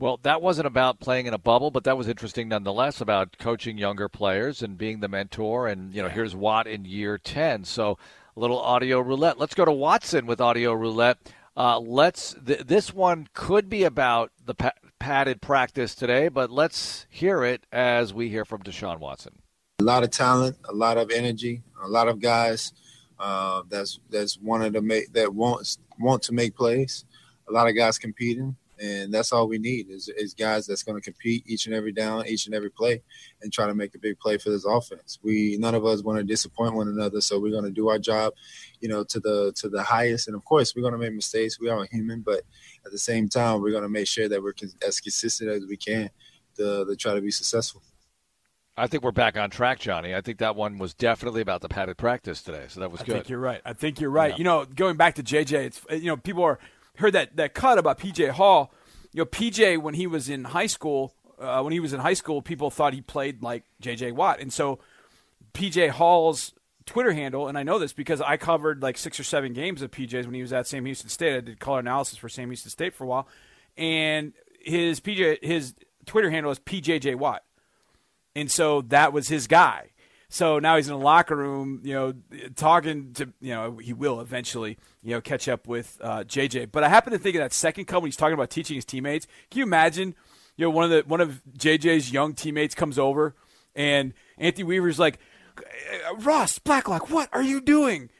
Speaker 4: Well, that wasn't about playing in a bubble, but that was interesting nonetheless about coaching younger players and being the mentor. And, you know, here's Watt in year 10. So a little audio roulette. Let's go to Watson with audio roulette. Uh, let's. Th- this one could be about the pa- padded practice today, but let's hear it as we hear from Deshaun Watson.
Speaker 21: A lot of talent, a lot of energy, a lot of guys uh, that's that's wanted to make that wants want to make plays. A lot of guys competing, and that's all we need is, is guys that's going to compete each and every down, each and every play, and try to make a big play for this offense. We none of us want to disappoint one another, so we're going to do our job, you know, to the to the highest. And of course, we're going to make mistakes. We are human, but at the same time, we're going to make sure that we're as consistent as we can to, to try to be successful.
Speaker 4: I think we're back on track, Johnny. I think that one was definitely about the padded practice today, so that was
Speaker 5: I
Speaker 4: good.
Speaker 5: I think you're right. I think you're right. Yeah. You know, going back to JJ, it's you know people are heard that that cut about PJ Hall. You know, PJ when he was in high school, uh, when he was in high school, people thought he played like JJ Watt, and so PJ Hall's Twitter handle, and I know this because I covered like six or seven games of PJ's when he was at Sam Houston State. I did color analysis for Sam Houston State for a while, and his PJ his Twitter handle is PJJ Watt. And so that was his guy. So now he's in the locker room, you know, talking to, you know, he will eventually, you know, catch up with uh, JJ. But I happen to think of that second cut when he's talking about teaching his teammates. Can you imagine, you know, one of the one of JJ's young teammates comes over and Anthony Weaver's like, Ross Blacklock, what are you doing?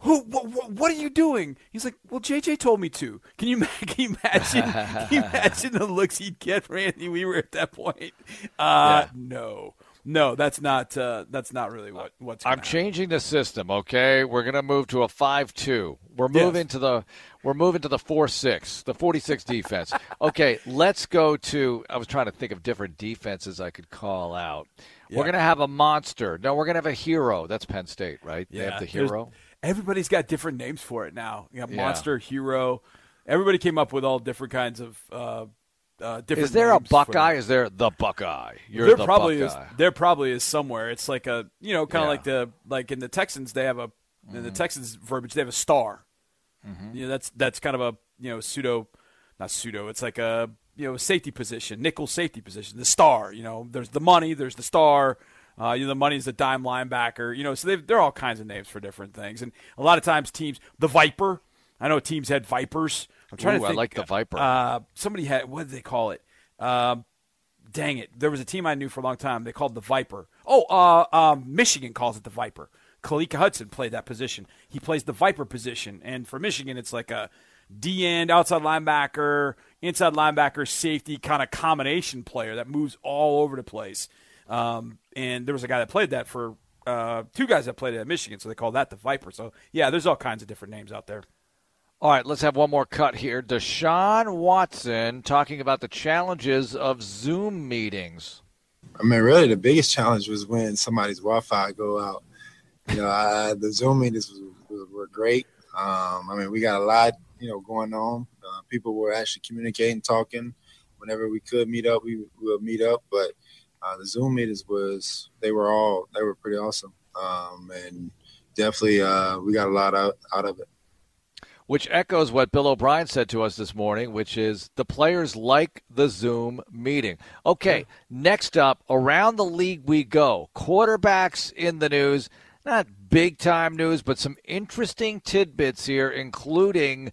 Speaker 5: Who? What, what, are you doing? He's like, well, JJ told me to. Can you, can you imagine? can you imagine the looks he'd get for Anthony Weaver at that point? Uh, yeah. No, no, that's not. Uh, that's not really what. What's.
Speaker 4: I'm
Speaker 5: happen.
Speaker 4: changing the system. Okay, we're gonna move to a five-two. We're moving yes. to the. We're moving to the four-six, the 46 defense. okay, let's go to. I was trying to think of different defenses I could call out. Yeah. We're gonna have a monster. No, we're gonna have a hero. That's Penn State, right? Yeah, they have the hero.
Speaker 5: There's, everybody's got different names for it now. You got yeah. monster, hero. Everybody came up with all different kinds of uh, uh, different.
Speaker 4: Is there a Buckeye? Is there the Buckeye?
Speaker 5: You're there the probably Buckeye. is. There probably is somewhere. It's like a you know kind of yeah. like the like in the Texans they have a mm-hmm. in the mm-hmm. Texans verbiage they have a star. Mm-hmm. You know that's that's kind of a you know pseudo, not pseudo. It's like a you know safety position, nickel safety position. The star. You know there's the money. There's the star. Uh, you know, the money's the dime linebacker. You know, so there are all kinds of names for different things. And a lot of times teams, the Viper. I know teams had Vipers. I'm trying
Speaker 4: Ooh,
Speaker 5: to think.
Speaker 4: I like the Viper.
Speaker 5: Uh, somebody had what did they call it? Um, dang it! There was a team I knew for a long time. They called the Viper. Oh, uh, um, Michigan calls it the Viper. Khaleke Hudson played that position. He plays the Viper position, and for Michigan, it's like a D end, outside linebacker, inside linebacker, safety kind of combination player that moves all over the place. Um, and there was a guy that played that for uh, two guys that played it at Michigan, so they call that the Viper. So yeah, there's all kinds of different names out there.
Speaker 4: All right, let's have one more cut here. Deshaun Watson talking about the challenges of Zoom meetings.
Speaker 21: I mean, really, the biggest challenge was when somebody's Wi-Fi go out. You know, I, the Zoom meetings was, were great. Um, I mean, we got a lot, you know, going on. Uh, people were actually communicating, talking. Whenever we could meet up, we, we would meet up. But uh, the Zoom meetings was they were all they were pretty awesome, um, and definitely uh, we got a lot out out of it.
Speaker 4: Which echoes what Bill O'Brien said to us this morning, which is the players like the Zoom meeting. Okay, next up, around the league we go. Quarterbacks in the news. Not big time news, but some interesting tidbits here, including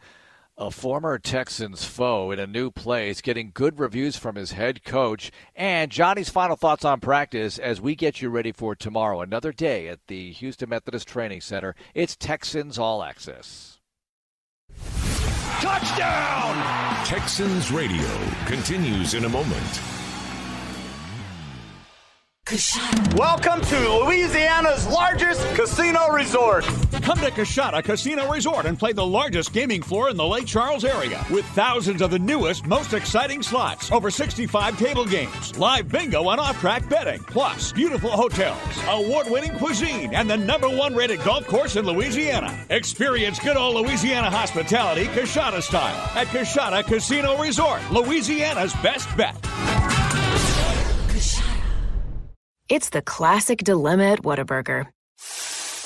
Speaker 4: a former Texans foe in a new place, getting good reviews from his head coach, and Johnny's final thoughts on practice as we get you ready for tomorrow. Another day at the Houston Methodist Training Center. It's Texans All Access.
Speaker 2: Touchdown! Texans Radio continues in a moment.
Speaker 22: Welcome to Louisiana's largest casino resort.
Speaker 23: Come to Coushatta Casino Resort and play the largest gaming floor in the Lake Charles area with thousands of the newest, most exciting slots, over 65 table games, live bingo and off-track betting, plus beautiful hotels, award-winning cuisine, and the number one rated golf course in Louisiana. Experience good old Louisiana hospitality Coushatta style at Coushatta Casino Resort, Louisiana's best bet.
Speaker 24: It's the classic dilemma at Whataburger.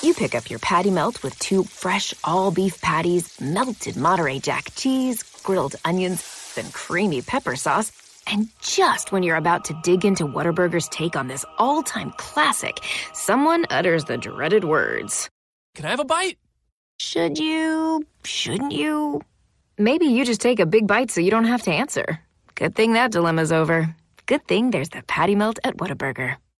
Speaker 24: You pick up your patty melt with two fresh all beef patties, melted Monterey Jack cheese, grilled onions, and creamy pepper sauce. And just when you're about to dig into Whataburger's take on this all time classic, someone utters the dreaded words
Speaker 25: Can I have a bite?
Speaker 24: Should you? Shouldn't you? Maybe you just take a big bite so you don't have to answer. Good thing that dilemma's over. Good thing there's the patty melt at Whataburger.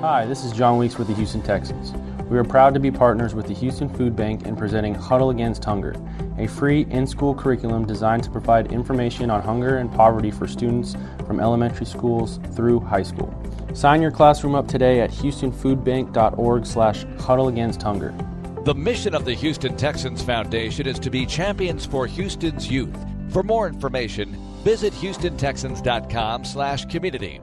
Speaker 26: Hi, this is Jon Weeks with the Houston Texans. We are proud to be partners with the Houston Food Bank in presenting Huddle Against Hunger, a free in school curriculum designed to provide information on hunger and poverty for students from elementary schools through high school. Sign your classroom up today at houstonfoodbank.org slash huddle against hunger.
Speaker 4: The mission of the Houston Texans Foundation is to be champions for Houston's youth. For more information, visit houstontexans.com slash community.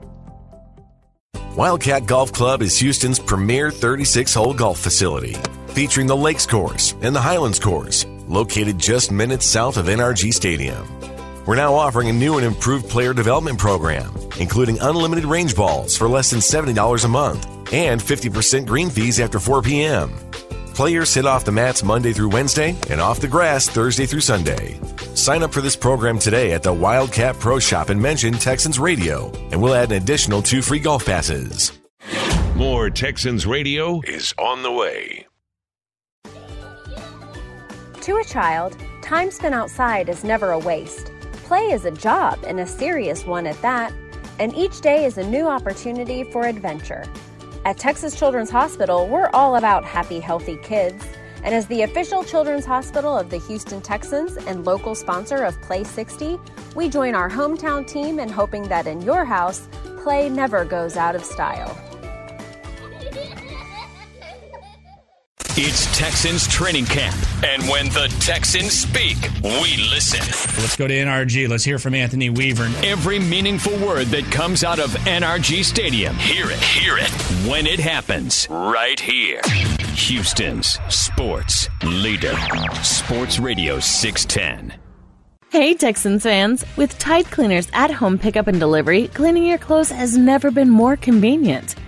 Speaker 18: Wildcat Golf Club is Houston's premier 36 hole golf facility, featuring the Lakes Course and the Highlands Course, located just minutes south of NRG Stadium. We're now offering a new and improved player development program, including unlimited range balls for less than $70 a month and 50% green fees after 4 p.m. Players hit off the mats Monday through Wednesday and off the grass Thursday through Sunday. Sign up for this program today at the Wildcat Pro Shop and mention Texans Radio, and we'll add an additional two free golf passes.
Speaker 2: More Texans Radio is on the way.
Speaker 27: To a child, time spent outside is never a waste. Play is a job and a serious one at that, and each day is a new opportunity for adventure. At Texas Children's Hospital, we're all about happy, healthy kids. And as the official children's hospital of the Houston Texans and local sponsor of Play 60, we join our hometown team in hoping that in your house, play never goes out of style.
Speaker 7: It's Texans training camp. And when the Texans speak, we listen.
Speaker 19: Let's go to NRG. Let's hear from Anthony Weaver.
Speaker 7: Every meaningful word that comes out of NRG Stadium, hear it, hear it when it happens right here. Houston's sports leader. Sports Radio 610.
Speaker 28: Hey Texans fans! With Tide Cleaners at home pickup and delivery, cleaning your clothes has never been more convenient.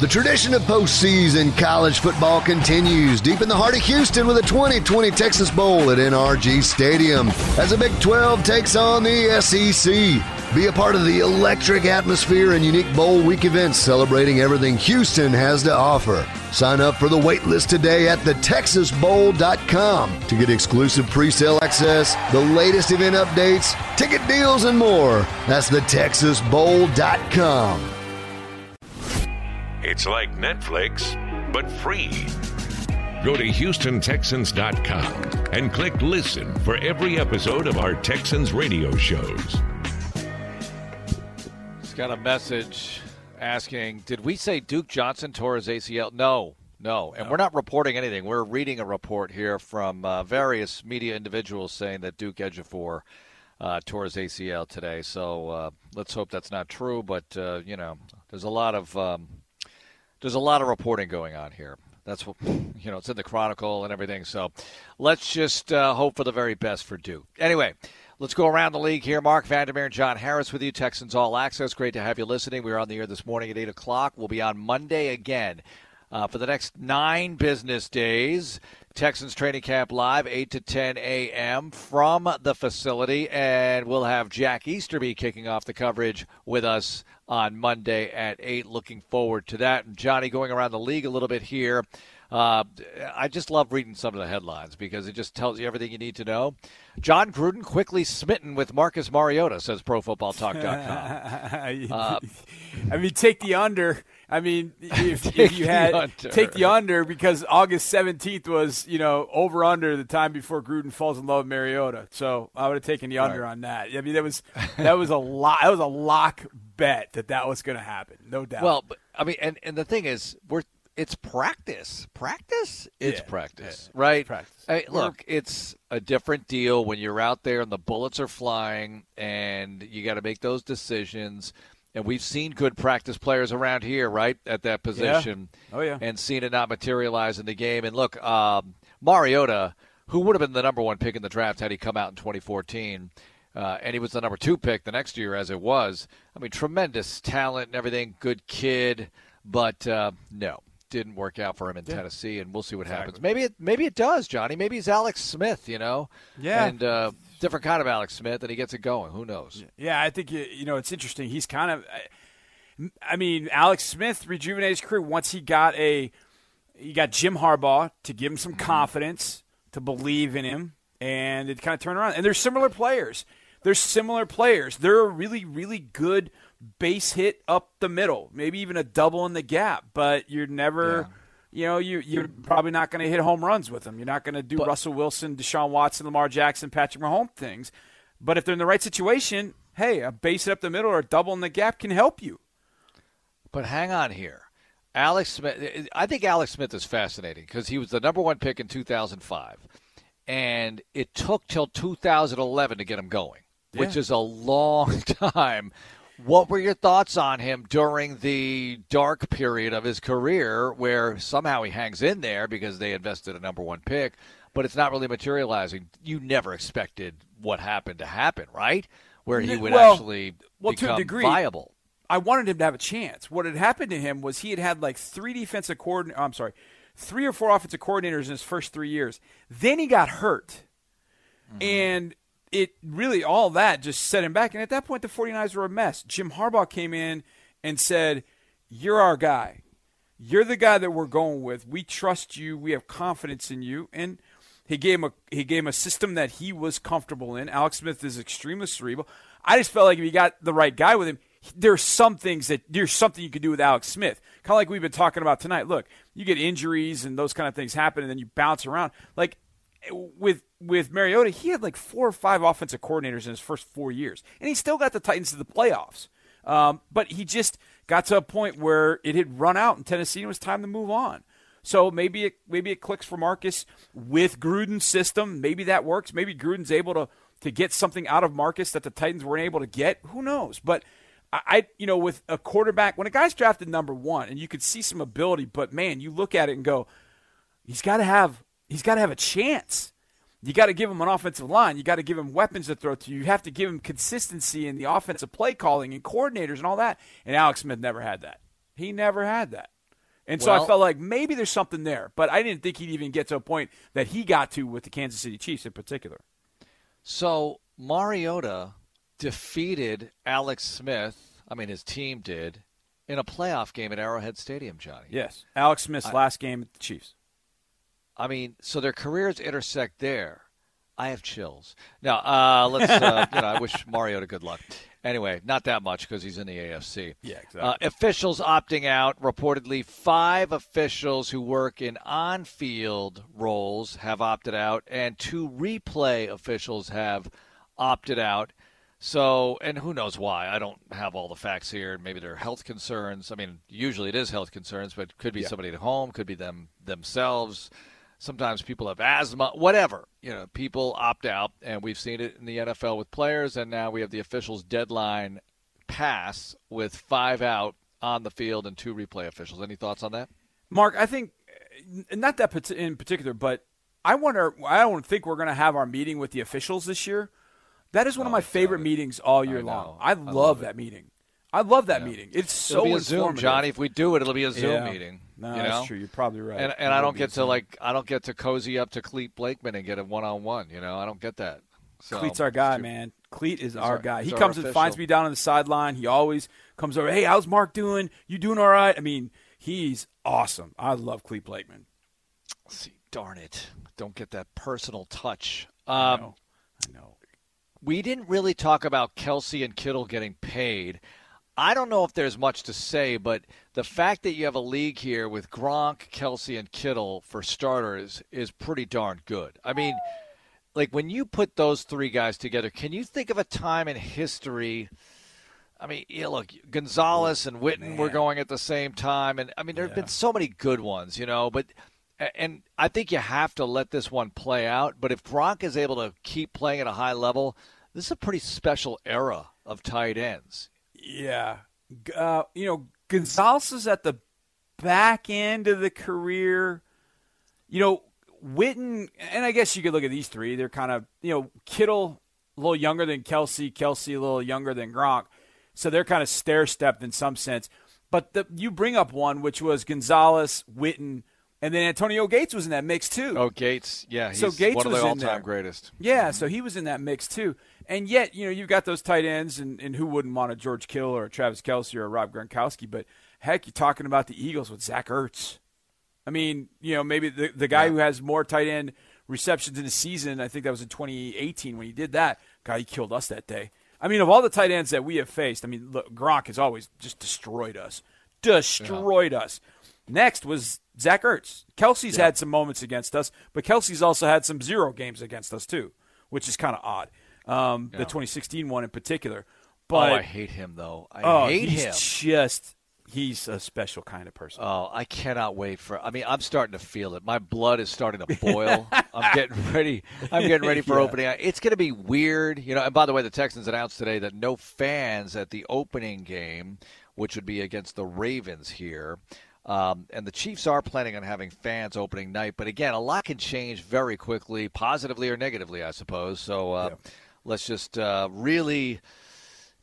Speaker 29: The tradition of postseason college football continues deep in the heart of Houston with a 2020 Texas Bowl at NRG Stadium as the Big 12 takes on the SEC. Be a part of the electric atmosphere and unique Bowl Week events celebrating everything Houston has to offer. Sign up for the waitlist today at thetexasbowl.com to get exclusive presale access, the latest event updates, ticket deals, and more. That's thetexasbowl.com.
Speaker 2: It's like Netflix, but free. Go to HoustonTexans.com and click listen for every episode of our Texans radio shows.
Speaker 4: He's got a message asking Did we say Duke Johnson tore his ACL? No, no. And we're not reporting anything. We're reading a report here from uh, various media individuals saying that Duke Ejiofor uh, tore his ACL today. So uh, let's hope that's not true. But, uh, you know, there's a lot of. Um, there's a lot of reporting going on here. That's what you know. It's in the Chronicle and everything. So let's just uh, hope for the very best for Duke. Anyway, let's go around the league here. Marc Vandermeer and John Harris with you. Texans All Access. Great to have you listening. We are on the air this morning at eight o'clock. We'll be on Monday again uh, for the next nine business days. Texans training camp live, 8 to 10 a.m. from the facility. And we'll have Jack Easterby kicking off the coverage with us on Monday at 8. Looking forward to that. And Johnny, going around the league a little bit here. Uh, I just love reading some of the headlines because it just tells you everything you need to know. Jon Gruden quickly smitten with Marcus Mariota, says ProFootballTalk.com.
Speaker 5: uh, I mean, take the under. I mean, if, if you had take the under because August seventeenth was you know over under the time before Gruden falls in love with Mariota. So I would have taken the under right. on that. I mean, that was that was a lot. That was a lock bet that that was going to happen, no doubt.
Speaker 4: Well, but, I mean, and and the thing is, we're it's practice. Practice? It's
Speaker 5: yeah,
Speaker 4: practice,
Speaker 5: yeah,
Speaker 4: right?
Speaker 5: Practice.
Speaker 4: Hey, look, it's a different deal when you're out there and the bullets are flying and you got to make those decisions. And we've seen good practice players around here, right, at that position.
Speaker 5: Yeah. Oh, yeah.
Speaker 4: And seen it not materialize in the game. And look, um, Mariota, who would have been the number one pick in the draft had he come out in 2014, uh, and he was the number two pick the next year as it was. I mean, tremendous talent and everything, good kid, but uh, no, didn't work out for him in yeah. Tennessee, and we'll see what exactly. happens. Maybe it maybe it does, Johnny. Maybe he's Alex Smith, you know.
Speaker 5: Yeah.
Speaker 4: And uh, different kind of Alex Smith, and he gets it going. Who knows?
Speaker 5: Yeah, I think you know it's interesting. He's kind of, I mean, Alex Smith rejuvenated his career once he got a, he got Jim Harbaugh to give him some
Speaker 4: Mm-hmm.
Speaker 5: confidence to believe in him, and it kind of turned around. And they're similar players. They're similar players. They're a really, really good base hit up the middle, maybe even a double in the gap. But you're never, yeah. you know, you you're probably not going to hit home runs with them. You're not going to do but, Russell Wilson, Deshaun Watson, Lamar Jackson, Patrick Mahomes things. But if they're in the right situation, hey, a base hit up the middle or a double in the gap can help you.
Speaker 4: But hang on here. Alex Smith, I think Alex Smith is fascinating because he was the number one pick in 2005, and it took till 2011 to get him going, yeah. which is a long time. What were your thoughts on him during the dark period of his career where somehow he hangs in there because they invested a number one pick, but it's not really materializing? You never expected what happened to happen, right? Where he would
Speaker 5: well,
Speaker 4: actually
Speaker 5: well,
Speaker 4: become
Speaker 5: to a degree,
Speaker 4: viable.
Speaker 5: I wanted him to have a chance. What had happened to him was he had had like three defensive coordinators. I'm sorry, three or four offensive coordinators in his first three years. Then he got hurt. Mm-hmm. And it really, all that just set him back. And at that point, the 49ers were a mess. Jim Harbaugh came in and said, You're our guy. You're the guy that we're going with. We trust you. We have confidence in you. And he gave him a he gave him a system that he was comfortable in. Alex Smith is extremely cerebral. I just felt like if you got the right guy with him, there's some things that there's something you can do with Alex Smith. Kind of like we've been talking about tonight. Look, you get injuries and those kind of things happen, and then you bounce around. Like with with Mariota, he had like four or five offensive coordinators in his first four years, and he still got the Titans to the playoffs. Um, but he just got to a point where it had run out in Tennessee, and it was time to move on. So maybe it maybe it clicks for Marcus with Gruden's system. Maybe that works. Maybe Gruden's able to to get something out of Marcus that the Titans weren't able to get. Who knows? But I, you know, with a quarterback, when a guy's drafted number one, and you could see some ability, but man, you look at it and go, he's got to have, he's got to have a chance. You got to give him an offensive line. You got to give him weapons to throw to. You have to give him consistency in the offensive play calling and coordinators and all that. And Alex Smith never had that. He never had that. And so I felt like maybe there's something there, but I didn't think he'd even get to a point that he got to with the Kansas City Chiefs in particular.
Speaker 4: So Mariota defeated Alex Smith. I mean, his team did in a playoff game at Arrowhead Stadium, Johnny.
Speaker 5: Yes, Alex Smith's
Speaker 4: I-
Speaker 5: last game at the Chiefs.
Speaker 4: I mean, so their careers intersect there. I have chills. Now, uh, let's. Uh, you know, I wish Mariota good luck. Anyway, not that much because he's in the AFC.
Speaker 5: Yeah, exactly.
Speaker 4: Uh, officials opting out. Reportedly, five officials who work in on-field roles have opted out, and two replay officials have opted out. So, and who knows why? I don't have all the facts here. Maybe they're health concerns. I mean, usually it is health concerns, but it could be
Speaker 5: Yeah.
Speaker 4: somebody at home, could be them themselves. Sometimes people have asthma, whatever. You know, people opt out, and we've seen it in the NFL with players, and now we have the officials' deadline pass with five out on the field and two replay officials. Any thoughts on that?
Speaker 5: Marc, I think uh, not that in particular, but I wonder. I don't think we're going to have our meeting with the officials this year. That is one of my favorite meetings all year
Speaker 4: I
Speaker 5: long. I
Speaker 4: I
Speaker 5: love,
Speaker 4: love
Speaker 5: that meeting. I love that meeting. It's so
Speaker 4: it'll be a Zoom. Johnny. If we do it, it'll be a Zoom
Speaker 5: Yeah.
Speaker 4: meeting.
Speaker 5: No,
Speaker 4: you
Speaker 5: that's true. You're probably right.
Speaker 4: And, and I don't get to like I don't get to cozy up to Clete Blakeman and get a one on one. You know, I don't get that. So,
Speaker 5: Clete's our guy, man. Clete is our,
Speaker 4: our-
Speaker 5: guy. He comes and finds me down on the sideline. He always comes over. Hey, how's Marc doing? You doing all right? I mean, he's awesome. I love Clete Blakeman.
Speaker 4: See, darn it, don't get that personal touch. Um,
Speaker 5: I know. I know.
Speaker 4: We didn't really talk about Kelce and Kittle getting paid. I don't know if there's much to say, but the fact that you have a league here with Gronk, Kelce, and Kittle for starters is pretty darn good. I mean, like when you put those three guys together, can you think of a time in history? I mean, yeah, look, Gonzalez and Witten were going at the same time, and I mean, there have been so many good ones, you know. But and I think you have to let this one play out. But if Gronk is able to keep playing at a high level, this is a pretty special era of tight ends.
Speaker 5: Yeah. Uh, you know, Gonzalez is at the back end of the career. You know, Witten, and I guess you could look at these three. They're kind of, you know, Kittle a little younger than Kelce, Kelce a little younger than Gronk. So they're kind of stair stepped in some sense. But the, you bring up one, which was Gonzalez, Witten, and then Antonio Gates was in that mix too.
Speaker 4: Oh, Gates, yeah, he's
Speaker 5: so Gates
Speaker 4: one of the all-time greatest.
Speaker 5: Yeah, so he was in that mix too. And yet, you know, you've got those tight ends, and, and who wouldn't want a George Kittle or a Travis Kelce or a Rob Gronkowski? But heck, you're talking about the Eagles with Zach Ertz. I mean, you know, maybe the the guy who has more tight end receptions in a season. I think that was in 2018 when he did that. God, he killed us that day. I mean, of all the tight ends that we have faced, I mean, look, Gronk has always just destroyed us, destroyed us. Next was Zach Ertz. Kelce's had some moments against us, but Kelce's also had some zero games against us too, which is kind of odd. Um, The 2016 one in particular. But
Speaker 4: oh, I hate him though. I
Speaker 5: oh,
Speaker 4: hate
Speaker 5: he's
Speaker 4: him.
Speaker 5: Just he's a special kind of person.
Speaker 4: Oh, I cannot wait for. I mean, I'm starting to feel it. My blood is starting to boil. I'm getting ready. I'm getting ready for
Speaker 5: Yeah.
Speaker 4: opening. It's going to be weird, you know. And by the way, the Texans announced today that no fans at the opening game, which would be against the Ravens here. Um, and the Chiefs are planning on having fans opening night, but again, a lot can change very quickly, positively or negatively, I suppose. So uh, let's just uh, really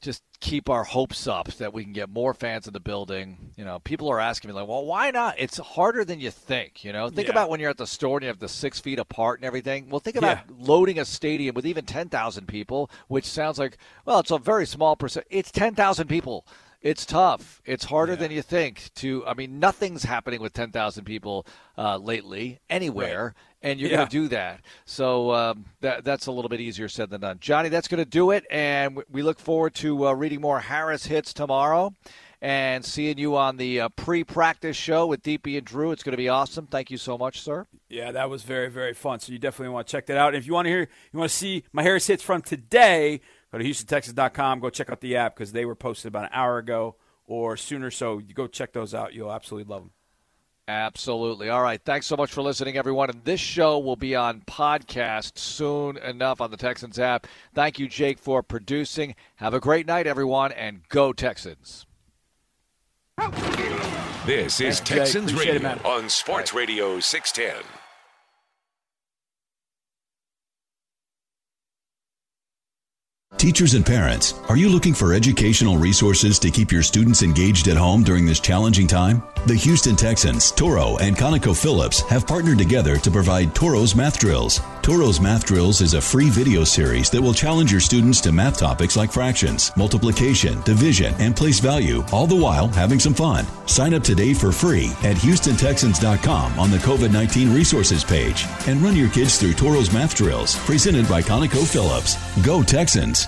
Speaker 4: just keep our hopes up that we can get more fans in the building. You know, people are asking me like, "Well, why not?" It's harder than you think. You know, think
Speaker 5: Yeah.
Speaker 4: about when you're at the store and you have the six feet apart and everything. Well, think about loading a stadium with even ten thousand people, which sounds like well, it's a very small percent. It's ten thousand people. It's tough. It's harder than you think. To I mean, nothing's happening with ten thousand people uh, lately anywhere, and you're
Speaker 5: Yeah.
Speaker 4: going to do that. So um, that that's a little bit easier said than done. Johnny, that's going to do it, and we look forward to uh, reading more Harris hits tomorrow. And seeing you on the uh, pre-practice show with DP and Drew, it's going to be awesome. Thank you so much, sir.
Speaker 5: Yeah, that was very, very fun. So you definitely want to check that out. And if you want to hear, you want to see my Harris hits from today, go to HoustonTexas.com. Go check out the app because they were posted about an hour ago or sooner. So you go check those out. You'll absolutely love them.
Speaker 4: Absolutely. All right. Thanks so much for listening, everyone. And this show will be on podcast soon enough on the Texans app. Thank you, Jake, for producing. Have a great night, everyone, and go Texans.
Speaker 2: This is
Speaker 4: Thanks,
Speaker 2: Texans
Speaker 4: Appreciate it,
Speaker 2: Radio on Sports Radio 610.
Speaker 30: Teachers and parents, are you looking for educational resources to keep your students engaged at home during this challenging time? The Houston Texans, Toro, and ConocoPhillips have partnered together to provide Toro's Math Drills. Toro's Math Drills is a free video series that will challenge your students to math topics like fractions, multiplication, division, and place value, all the while having some fun. Sign up today for free at HoustonTexans.com on the COVID 19 resources page and run your kids through Toro's Math Drills, presented by ConocoPhillips. Go Texans!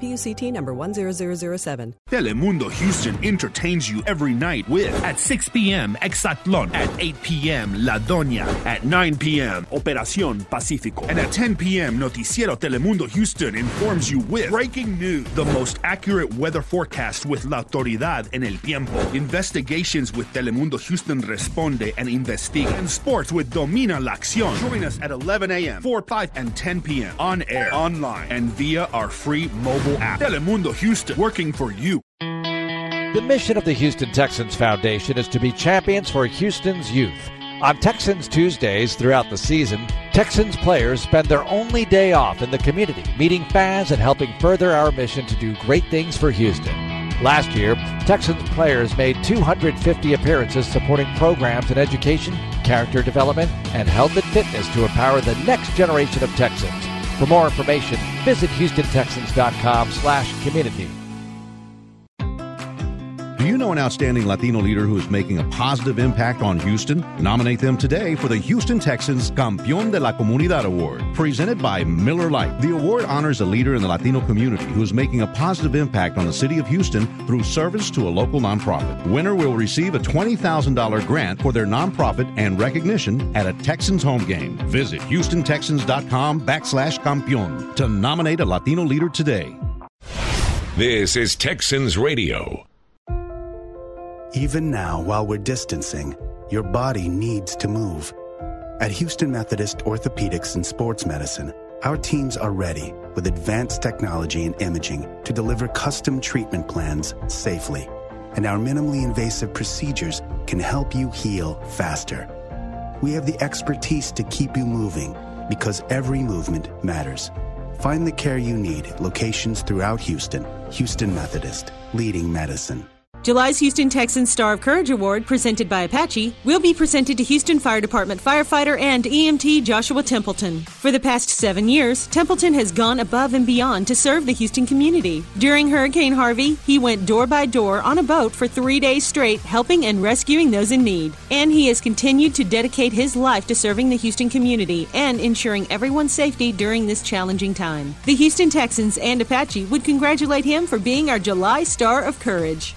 Speaker 31: PUCT number 10007.
Speaker 32: Telemundo Houston entertains you every night with
Speaker 33: at 6 p.m. Exatlon,
Speaker 32: at 8 p.m. La Doña,
Speaker 33: at 9 p.m. Operación Pacífico,
Speaker 32: and at 10 p.m. Noticiero Telemundo Houston informs you with
Speaker 33: breaking news,
Speaker 32: the most accurate weather forecast with La Autoridad en el Tiempo, investigations with Telemundo Houston Responde and Investiga,
Speaker 33: and sports with Domina la Acción.
Speaker 32: Join us at 11 a.m., 4, 5, and 10 p.m. on air,
Speaker 33: online,
Speaker 32: and via our free mobile app. Telemundo Houston, working for you.
Speaker 4: The mission of the Houston Texans Foundation is to be champions for Houston's youth. On Texans Tuesdays throughout the season, Texans players spend their only day off in the community, meeting fans and helping further our mission to do great things for Houston. Last year, Texans players made 250 appearances supporting programs in education, character development, and health and fitness to empower the next generation of Texans. For more information, visit HoustonTexans.com slash community.
Speaker 34: Do you know an outstanding Latino leader who is making a positive impact on Houston? Nominate them today for the Houston Texans Campeón de la Comunidad Award, presented by Miller Lite. The award honors a leader in the Latino community who is making a positive impact on the city of Houston through service to a local nonprofit. Winner will receive a $20,000 grant for their nonprofit and recognition at a Texans home game. Visit HoustonTexans.com backslash campeón to nominate a Latino leader today.
Speaker 2: This is Texans Radio.
Speaker 25: Even now, while we're distancing, your body needs to move. At Houston Methodist Orthopedics and Sports Medicine, our teams are ready with advanced technology and imaging to deliver custom treatment plans safely. And our minimally invasive procedures can help you heal faster. We have the expertise to keep you moving because every movement matters. Find the care you need at locations throughout Houston. Houston Methodist, leading medicine.
Speaker 35: July's Houston Texans Star of Courage Award, presented by Apache, will be presented to Houston Fire Department firefighter and EMT Joshua Templeton. For the past seven years, Templeton has gone above and beyond to serve the Houston community. During Hurricane Harvey, he went door by door on a boat for three days straight, helping and rescuing those in need. And he has continued to dedicate his life to serving the Houston community and ensuring everyone's safety during this challenging time. The Houston Texans and Apache would congratulate him for being our July Star of Courage.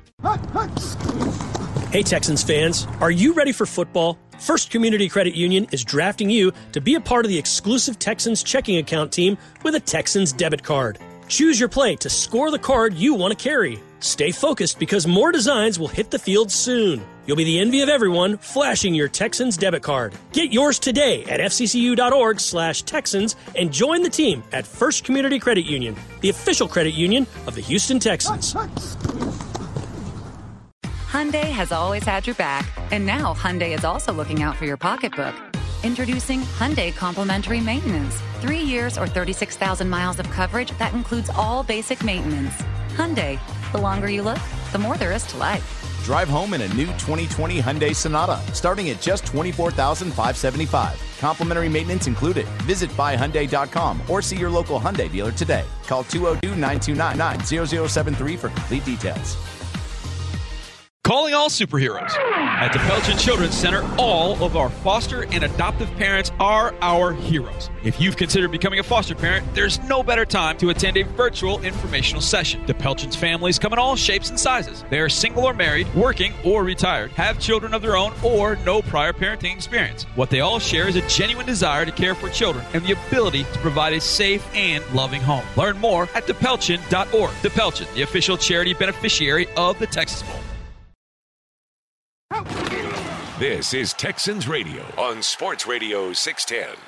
Speaker 14: Hey, Texans fans, are you ready for football? First Community Credit Union is drafting you to be a part of the exclusive Texans checking account team with a Texans debit card. Choose your play to score the card you want to carry. Stay focused because more designs will hit the field soon. You'll be the envy of everyone flashing your Texans debit card. Get yours today at fccu.org slash Texans and join the team at First Community Credit Union, the official credit union of the Houston Texans.
Speaker 36: Hyundai has always had your back, and now Hyundai is also looking out for your pocketbook. Introducing Hyundai Complimentary Maintenance. Three years or 36,000 miles of coverage that includes all basic maintenance. Hyundai, the longer you look, the more there is to life.
Speaker 37: Drive home in a new 2020 Hyundai Sonata, starting at just 24575 Complimentary maintenance included. Visit buyhyundai.com or see your local Hyundai dealer today. Call 202 929 0073 for complete details.
Speaker 5: Calling all superheroes. At DePelchin Children's Center, all of our foster and adoptive parents are our heroes. If you've considered becoming a foster parent, there's no better time to attend a virtual informational session. DePelchin's families come in all shapes and sizes. They are single or married, working or retired, have children of their own, or no prior parenting experience. What they all share is a genuine desire to care for children and the ability to provide a safe and loving home. Learn more at depelchin.org. The Pelchin, the official charity beneficiary of the Texas Bowl.
Speaker 2: This is Texans Radio on Sports Radio 610.